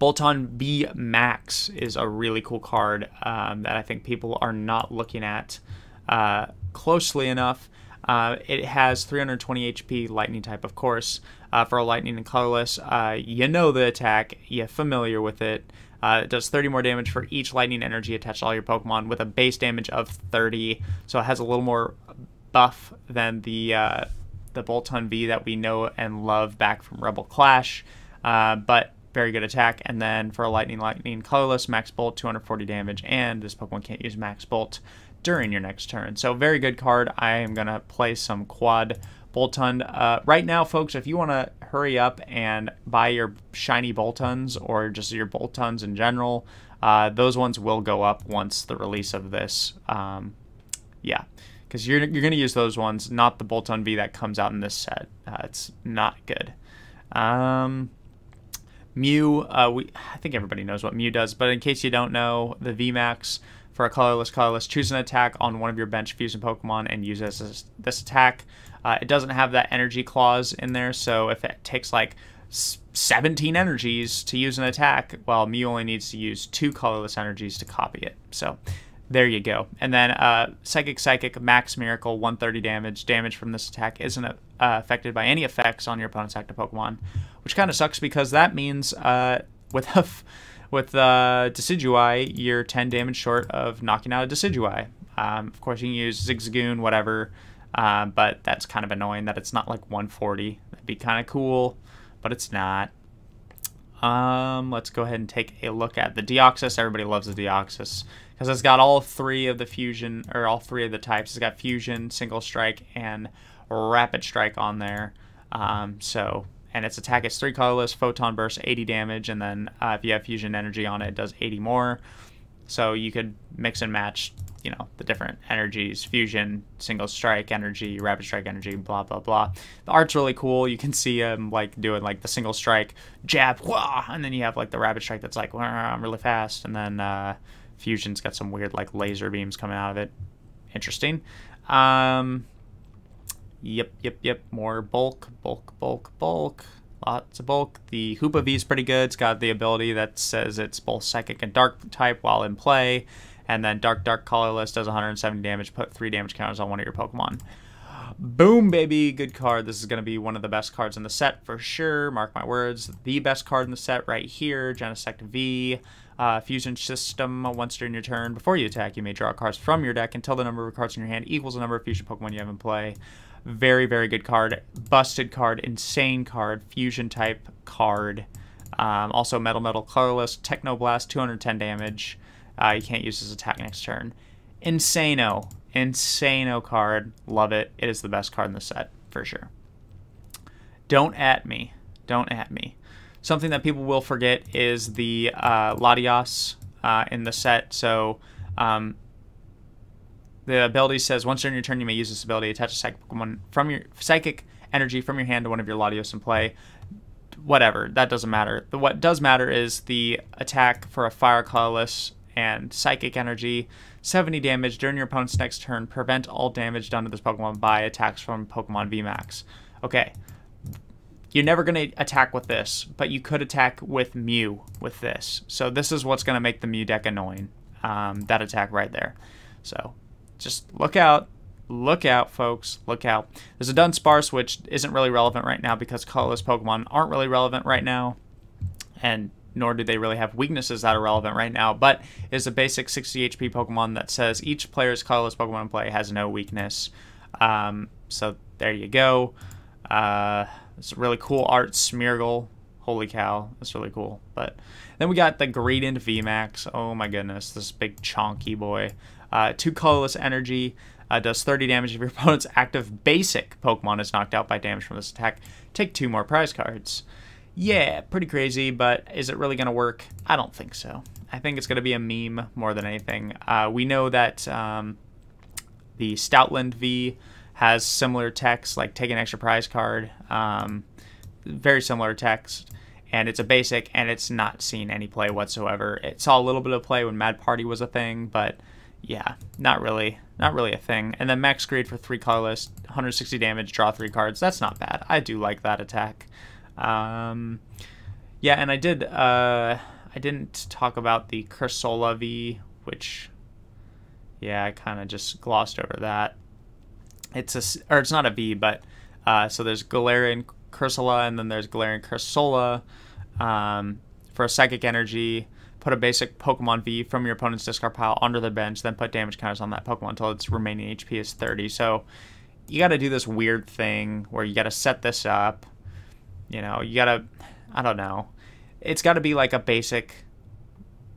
Boltund V Max is a really cool card um, that I think people are not looking at uh, closely enough. Uh, it has 320 HP lightning type, of course. Uh, for a lightning and colorless, uh, you know the attack, you're familiar with it. Uh, it does 30 more damage for each lightning energy attached to all your Pokemon with a base damage of 30. So it has a little more buff than the uh, the Boltund V that we know and love back from Rebel Clash. Uh, but very good attack. And then for a Lightning Lightning Colorless, Max Bolt, 240 damage, and this Pokemon can't use Max Bolt during your next turn. So very good card. I am going to play some quad Boltund. Uh, right now, folks, if you want to hurry up and buy your shiny Boltunds or just your Boltunds in general, uh, those ones will go up once the release of this. Um, yeah, because you're, you're going to use those ones, not the Boltund V that comes out in this set. Uh, it's not good. Um, Mew, uh, we I think everybody knows what Mew does, but in case you don't know, the VMAX for a colorless colorless, choose an attack on one of your bench fusion Pokemon and use this, this attack. Uh, it doesn't have that energy clause in there, so if it takes like 17 energies to use an attack, well, Mew only needs to use two colorless energies to copy it. So there you go. And then uh, Psychic Psychic Max Miracle, 130 damage. Damage from this attack isn't uh, affected by any effects on your opponent's active Pokemon, which kind of sucks because that means uh, with <laughs> a with uh, Decidueye, you're 10 damage short of knocking out a Decidueye. Um, of course, you can use Zigzagoon, whatever, uh, but that's kind of annoying that it's not like 140. That'd be kind of cool, but it's not. Um, let's go ahead and take a look at the Deoxys. Everybody loves the Deoxys because it's got all three of the fusion, or all three of the types. It's got fusion, single strike, and rapid strike on there. Um, so and its attack is three colorless, photon burst, 80 damage, and then uh, if you have fusion energy on it, it does 80 more. So you could mix and match, you know, the different energies: fusion, single strike energy, rapid strike energy, blah blah blah. The art's really cool. You can see him like doing like the single strike jab, wah, and then you have like the rapid strike that's like really fast, and then uh, fusion's got some weird like laser beams coming out of it. Interesting. Um, Yep, yep, yep. More bulk, bulk, bulk, bulk. lots of bulk. The Hoopa V is pretty good. It's got the ability that says it's both psychic and dark type while in play. And then Dark Dark Colorless does 170 damage, put 3 damage counters on one of your Pokemon. Boom, baby. Good card. This is going to be one of the best cards in the set for sure. Mark my words. The best card in the set right here, Genesect V. Uh, fusion system. Once during your turn, before you attack, you may draw cards from your deck until the number of cards in your hand equals the number of fusion Pokemon you have in play. Very, very good card. Busted card. Insane card. Fusion type card. Um, also, Metal Metal Colorless. Technoblast, 210 damage. Uh, you can't use this attack next turn. Insano. Insano card. Love it. It is the best card in the set, for sure. Don't at me. Don't at me. Something that people will forget is the uh, Latias uh, in the set. So um, the ability says once during your turn, you may use this ability. Attach a psychic Pokemon from your psychic energy from your hand to one of your Latios in play. Whatever, that doesn't matter. The, what does matter is the attack for a Fire Colorless and Psychic Energy. 70 damage during your opponent's next turn. Prevent all damage done to this Pokemon by attacks from Pokemon VMAX. Okay, you're never going to attack with this, but you could attack with Mew with this. So this is what's going to make the Mew deck annoying. Um, that attack right there. So just look out. Look out, folks. Look out. There's a Dunsparce, which isn't really relevant right now because colorless Pokemon aren't really relevant right now. And nor do they really have weaknesses that are relevant right now, but is a basic 60 HP Pokemon that says each player's colorless Pokemon play has no weakness. Um, so there you go. Uh, it's a really cool art, Smeargle. Holy cow, that's really cool. But then we got the Greedent VMAX. Oh my goodness, this big chonky boy. Uh, two colorless energy. Uh, does 30 damage if your <laughs> opponent's active basic Pokemon is knocked out by damage from this attack. Take two more prize cards. Yeah, pretty crazy, but is it really going to work? I don't think so. I think it's going to be a meme more than anything. Uh, we know that um, the Stoutland V has similar text, like take an extra prize card. Um, very similar text, and it's a basic, and it's not seen any play whatsoever. It saw a little bit of play when Mad Party was a thing, but yeah, not really, not really a thing. And then Max Greed for three colorless, 160 damage, draw three cards. That's not bad. I do like that attack. Um, yeah, and I did. Uh, I didn't talk about the Cursola V, which, yeah, I kind of just glossed over that it's a or it's not a V, but uh, so there's Galarian Cursola and then there's Galarian Cursola um, for psychic energy. Put a basic Pokemon V from your opponent's discard pile onto the bench, then put damage counters on that Pokemon until its remaining HP is 30. So you got to do this weird thing where you got to set this up. You know, you got to, I don't know. It's got to be like a basic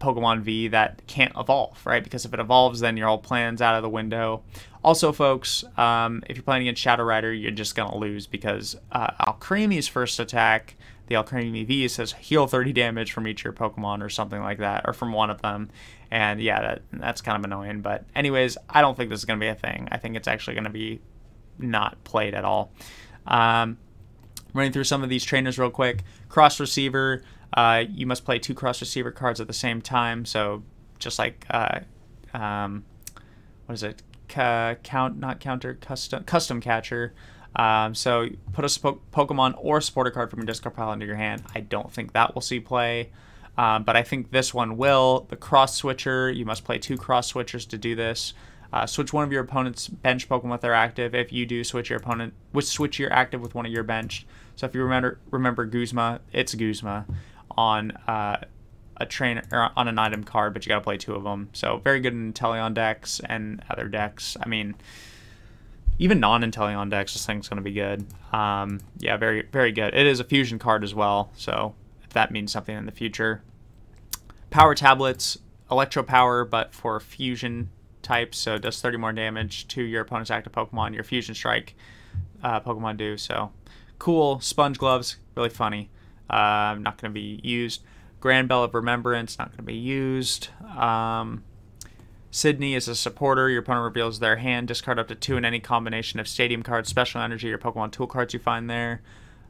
Pokemon V that can't evolve, right? Because if it evolves, then your whole plan's out of the window. Also, folks, um, if you're playing against Shadow Rider, you're just going to lose because uh, Alcremie's first attack, the Alcremie says heal 30 damage from each of your Pokemon or something like that, or from one of them. And yeah, that, that's kind of annoying. But, anyways, I don't think this is going to be a thing. I think it's actually going to be not played at all. Um, running through some of these trainers real quick. Cross Receiver, uh, you must play two Cross Receiver cards at the same time. So, just like, uh, um, what is it? count not counter custom custom catcher. Um, so put a sp- Pokemon or supporter card from your discard pile into your hand. I don't think that will see play, um, but I think this one will. The cross switcher, you must play two cross switchers to do this. Uh, switch one of your opponent's bench Pokemon with their active. If you do, switch your opponent, which switch your active with one of your bench. So if you remember remember Guzma, it's Guzma on uh, a train or on an item card, but you got to play two of them. So very good in Inteleon decks and other decks. I mean, even non-Inteleon decks, this thing's going to be good. Um, yeah, very very good. It is a fusion card as well, so if that means something in the future. Power tablets, electro power, but for fusion types, so does 30 more damage to your opponent's active Pokemon. Your fusion strike uh, Pokemon do so. Cool sponge gloves, really funny. Uh, not going to be used. Grand Bell of Remembrance, not going to be used. Um, Sidney is a supporter. Your opponent reveals their hand. Discard up to two in any combination of Stadium cards, Special Energy, or Pokemon Tool cards you find there.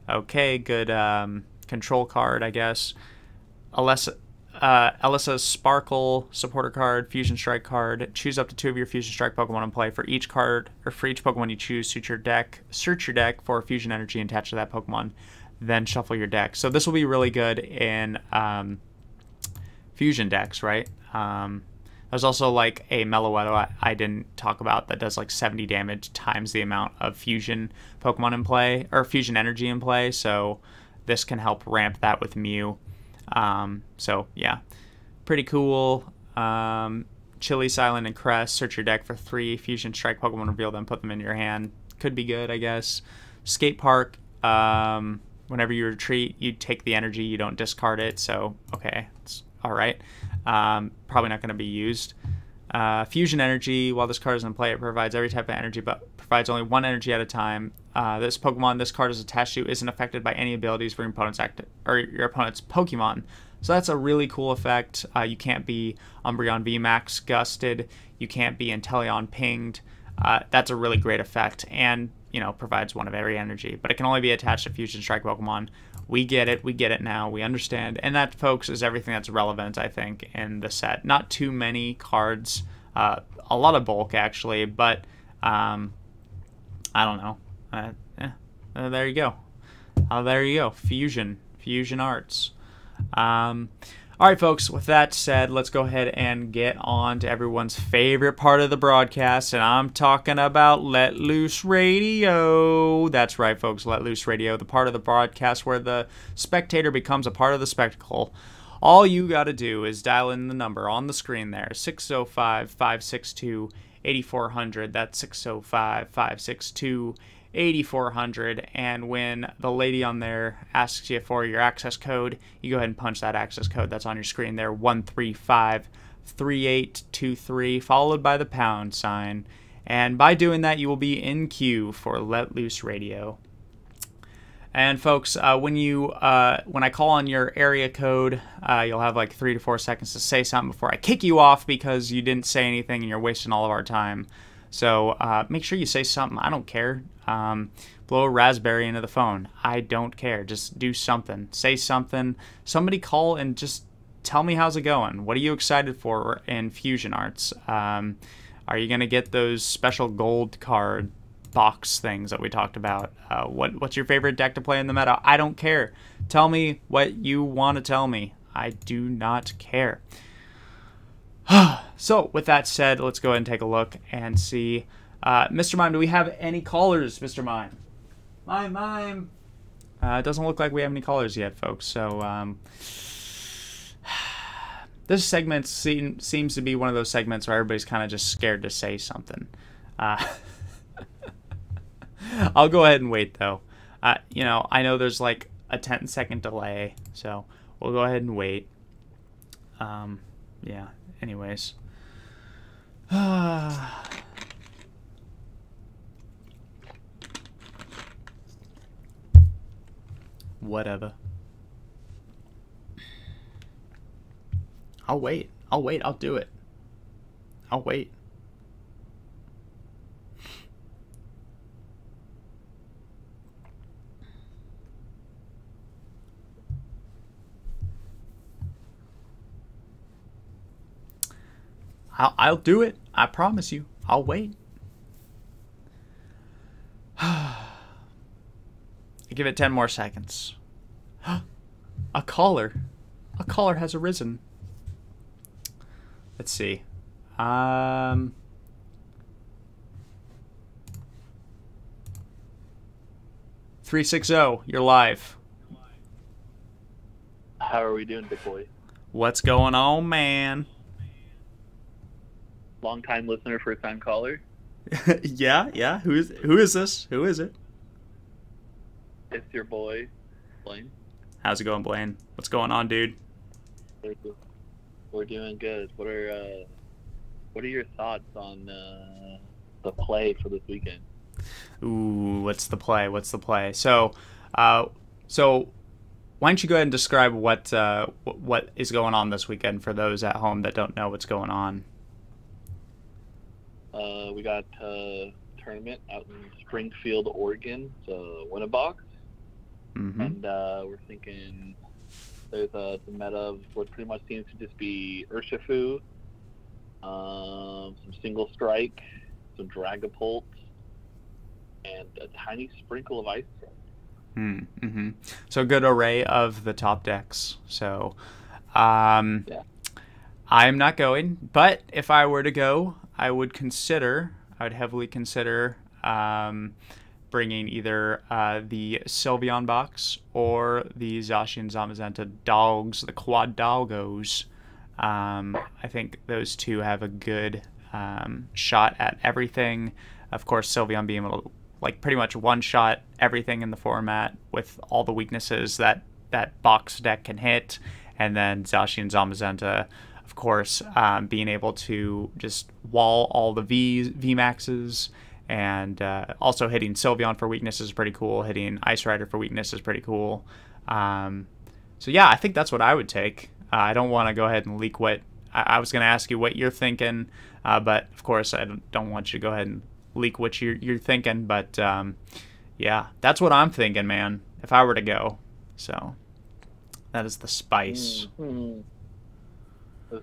Okay, good um, control card, I guess. Elesa, uh, Sparkle supporter card, Fusion Strike card. Choose up to two of your Fusion Strike Pokemon in play. For each card, or for each Pokemon you choose, suit your deck, search your deck for Fusion Energy and attach to that Pokemon. then shuffle your deck. So this will be really good in um, fusion decks, right? Um, there's also like a Meloetta I, I didn't talk about that does like 70 damage times the amount of fusion Pokemon in play or fusion energy in play. So this can help ramp that with Mew. Um, so yeah, pretty cool. Um, Chili, Cilan, and Cress. Search your deck for three Fusion Strike Pokemon, reveal them, put them in your hand. Could be good, I guess. Skate Park. Um, whenever you retreat, you take the energy, you don't discard it. So okay, it's all right. Um, probably not going to be used. Uh, fusion energy. While this card is in play, it provides every type of energy, but provides only one energy at a time. Uh, this Pokemon this card is attached to isn't affected by any abilities from your opponent's or your opponent's Pokemon. So that's a really cool effect. Uh, you can't be Umbreon VMAX gusted. You can't be Inteleon pinged. Uh, that's a really great effect and, you know, provides one of every energy. But it can only be attached to Fusion Strike Pokemon. We get it. We get it now. We understand. And that, folks, is everything that's relevant, I think, in the set. Not too many cards. Uh, a lot of bulk, actually. But, um, I don't know. Uh, yeah. Uh, there you go. Uh, there you go. Fusion. Fusion Arts. Um, all right, folks, with that said, let's go ahead and get on to everyone's favorite part of the broadcast, and I'm talking about Let Loose Radio. That's right, folks, Let Loose Radio, the part of the broadcast where the spectator becomes a part of the spectacle. All you got to do is dial in the number on the screen there 605 562 8400. That's 605 562 8400 and when the lady on there asks you for your access code you go ahead and punch that access code that's on your screen there 1353823 followed by the pound sign. And by doing that you will be in queue for let loose radio. And folks uh, when you uh, when i call on your area code uh, you'll have like three to four seconds to say something before i kick you off because you didn't say anything and you're wasting all of our time so uh, make sure you say something. I don't care. Um, blow a raspberry into the phone. I don't care. Just do something. Say something. Somebody call and just tell me how's it going. What are you excited for in Fusion Arts? Um, are you gonna get those special gold card box things that we talked about? Uh, what What's your favorite deck to play in the meta? I don't care. Tell me what you want to tell me. I do not care. <sighs> so, with that said, let's go ahead and take a look and see. Uh, Mr. Mime, do we have any callers, Mr. Mime? Mime, Mime. Uh, it doesn't look like we have any callers yet, folks. So, um, <sighs> this segment seem, seems to be one of those segments where everybody's kind of just scared to say something. Uh, <laughs> I'll go ahead and wait, though. Uh, you know, I know there's like a 10 second delay, so we'll go ahead and wait. Um, yeah, anyways. <sighs> Whatever. I'll wait. I'll wait. I'll do it. I'll wait. I'll, I'll do it. I promise you. I'll wait. <sighs> Give it 10 more seconds. <gasps> A caller. A caller has arisen. Let's see. Um. Three six zero. You're live. How are we doing, big boy? What's going on, man? Long time listener, first time caller. <laughs> yeah, yeah. Who is who is this? Who is it? It's your boy, Blaine. How's it going, Blaine? What's going on, dude? We're doing good. What are uh, what are your thoughts on uh, the play for this weekend? Ooh, what's the play? What's the play? So, uh, so why don't you go ahead and describe what uh, what is going on this weekend for those at home that don't know what's going on? Uh, we got a tournament out in Springfield, Oregon. It's a Mm-hmm. And uh, we're thinking there's a the meta of what pretty much seems to just be Urshifu, um, some Single Strike, some Dragapult, and a tiny sprinkle of Ice Mm-hmm. So good array of the top decks. So, um, Yeah. I'm not going, but if I were to go, I would consider, I would heavily consider um, bringing either uh, the Sylveon box or the Zacian Zamazenta dogs, the quad doggos. Um, I think those two have a good um, shot at everything. Of course, Sylveon being able to like pretty much one shot everything in the format with all the weaknesses that that box deck can hit, and then Zacian Zamazenta, of course, um, being able to just wall all the V V maxes. And uh, also hitting Sylveon for weakness is pretty cool. Hitting Ice Rider for weakness is pretty cool. Um, so yeah, I think that's what I would take. Uh, I don't want to go ahead and leak what I, I was going to ask you what you're thinking, uh, but of course I don't, want you to go ahead and leak what you're you're thinking. But um, yeah, that's what I'm thinking, man. If I were to go, so that is the spice. Mhm. With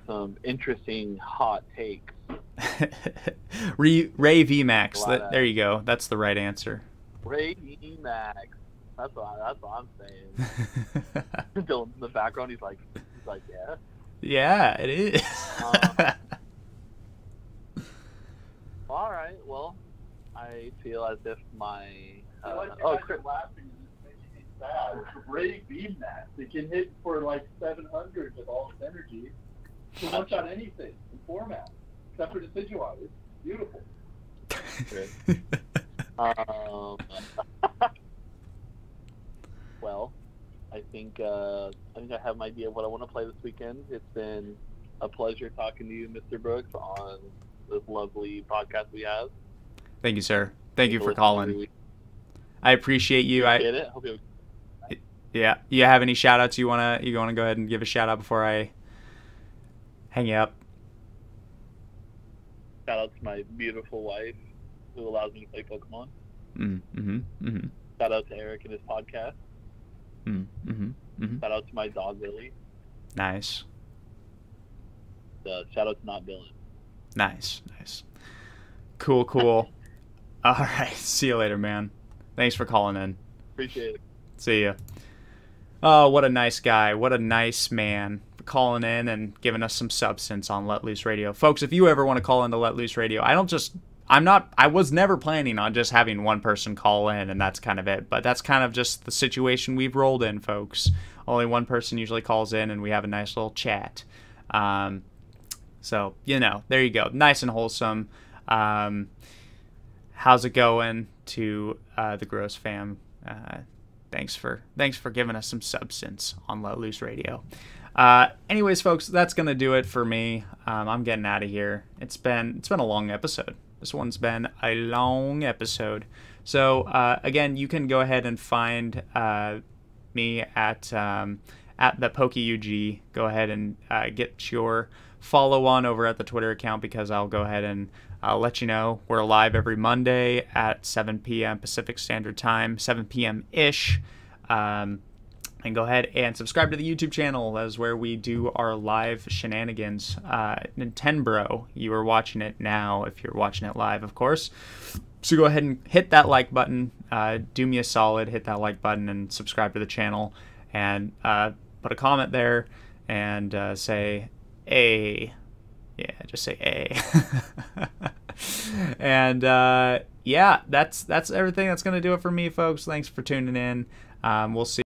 some interesting hot takes. <laughs> Ray, Ray VMAX. That, there you go. That's the right answer. Ray Max. That's what that's what I'm saying. <laughs> <laughs> Dylan's in the background. He's like, he's like, yeah. yeah, it is. Uh, All right. Well, I feel as if my uh, oh, Chris, laughing makes me sad. Ray beam that. It can hit for like 700 with all its energy. Can one shot anything in format, except for Decidueye. It's beautiful. <laughs> um, <laughs> well, I think uh, I think I have an idea of what I want to play this weekend. It's been a pleasure talking to you, Mr. Brooks, on this lovely podcast we have. Thank you, sir. Thank you for calling. I appreciate you. I Appreciate it. Hope you yeah. You have any shout outs you wanna you wanna go ahead and give a shout out before I hang up? shout out to my beautiful wife who allows me to play Pokemon. Mm, mm-hmm. Mm-hmm. Shout out to Eric and his podcast. Mm, mm-hmm. Mm-hmm. Shout out to my dog Lily. Nice. Uh, shout out to not Dylan. Nice. Nice. Cool, cool. <laughs> All right. <laughs> See you later, man. Thanks for calling in. Appreciate it. See ya. Oh, what a nice guy. What a nice man calling in and giving us some substance on Let Loose Radio. Folks, if you ever want to call into Let Loose Radio, I don't just I'm not I was never planning on just having one person call in and that's kind of it. But that's kind of just the situation we've rolled in, folks. Only one person usually calls in and we have a nice little chat. Um, so, you know, there you go. Nice and wholesome. Um, how's it going to uh, the Gross fam? Uh, thanks for thanks for giving us some substance on Let Loose Radio. Uh, anyways, folks, that's gonna do it for me. Um, I'm getting out of here. It's been it's been a long episode. This one's been a long episode. So uh, again, you can go ahead and find uh, me at um, at the PokeUG. Go ahead and uh, get your follow on over at the Twitter account because I'll go ahead and I'll let you know we're live every Monday at 7 p.m. Pacific Standard Time, 7 p.m. ish. Um, and go ahead and subscribe to the YouTube channel. That is where we do our live shenanigans. Uh, Nintendo, you are watching it now if you're watching it live, of course. So go ahead and hit that like button. Uh, do me a solid, hit that like button and subscribe to the channel. And uh, put a comment there and uh, say, A. Yeah, just say A. <laughs> and uh, yeah, that's that's everything. That's gonna do it for me, folks. Thanks for tuning in. Um, we'll see.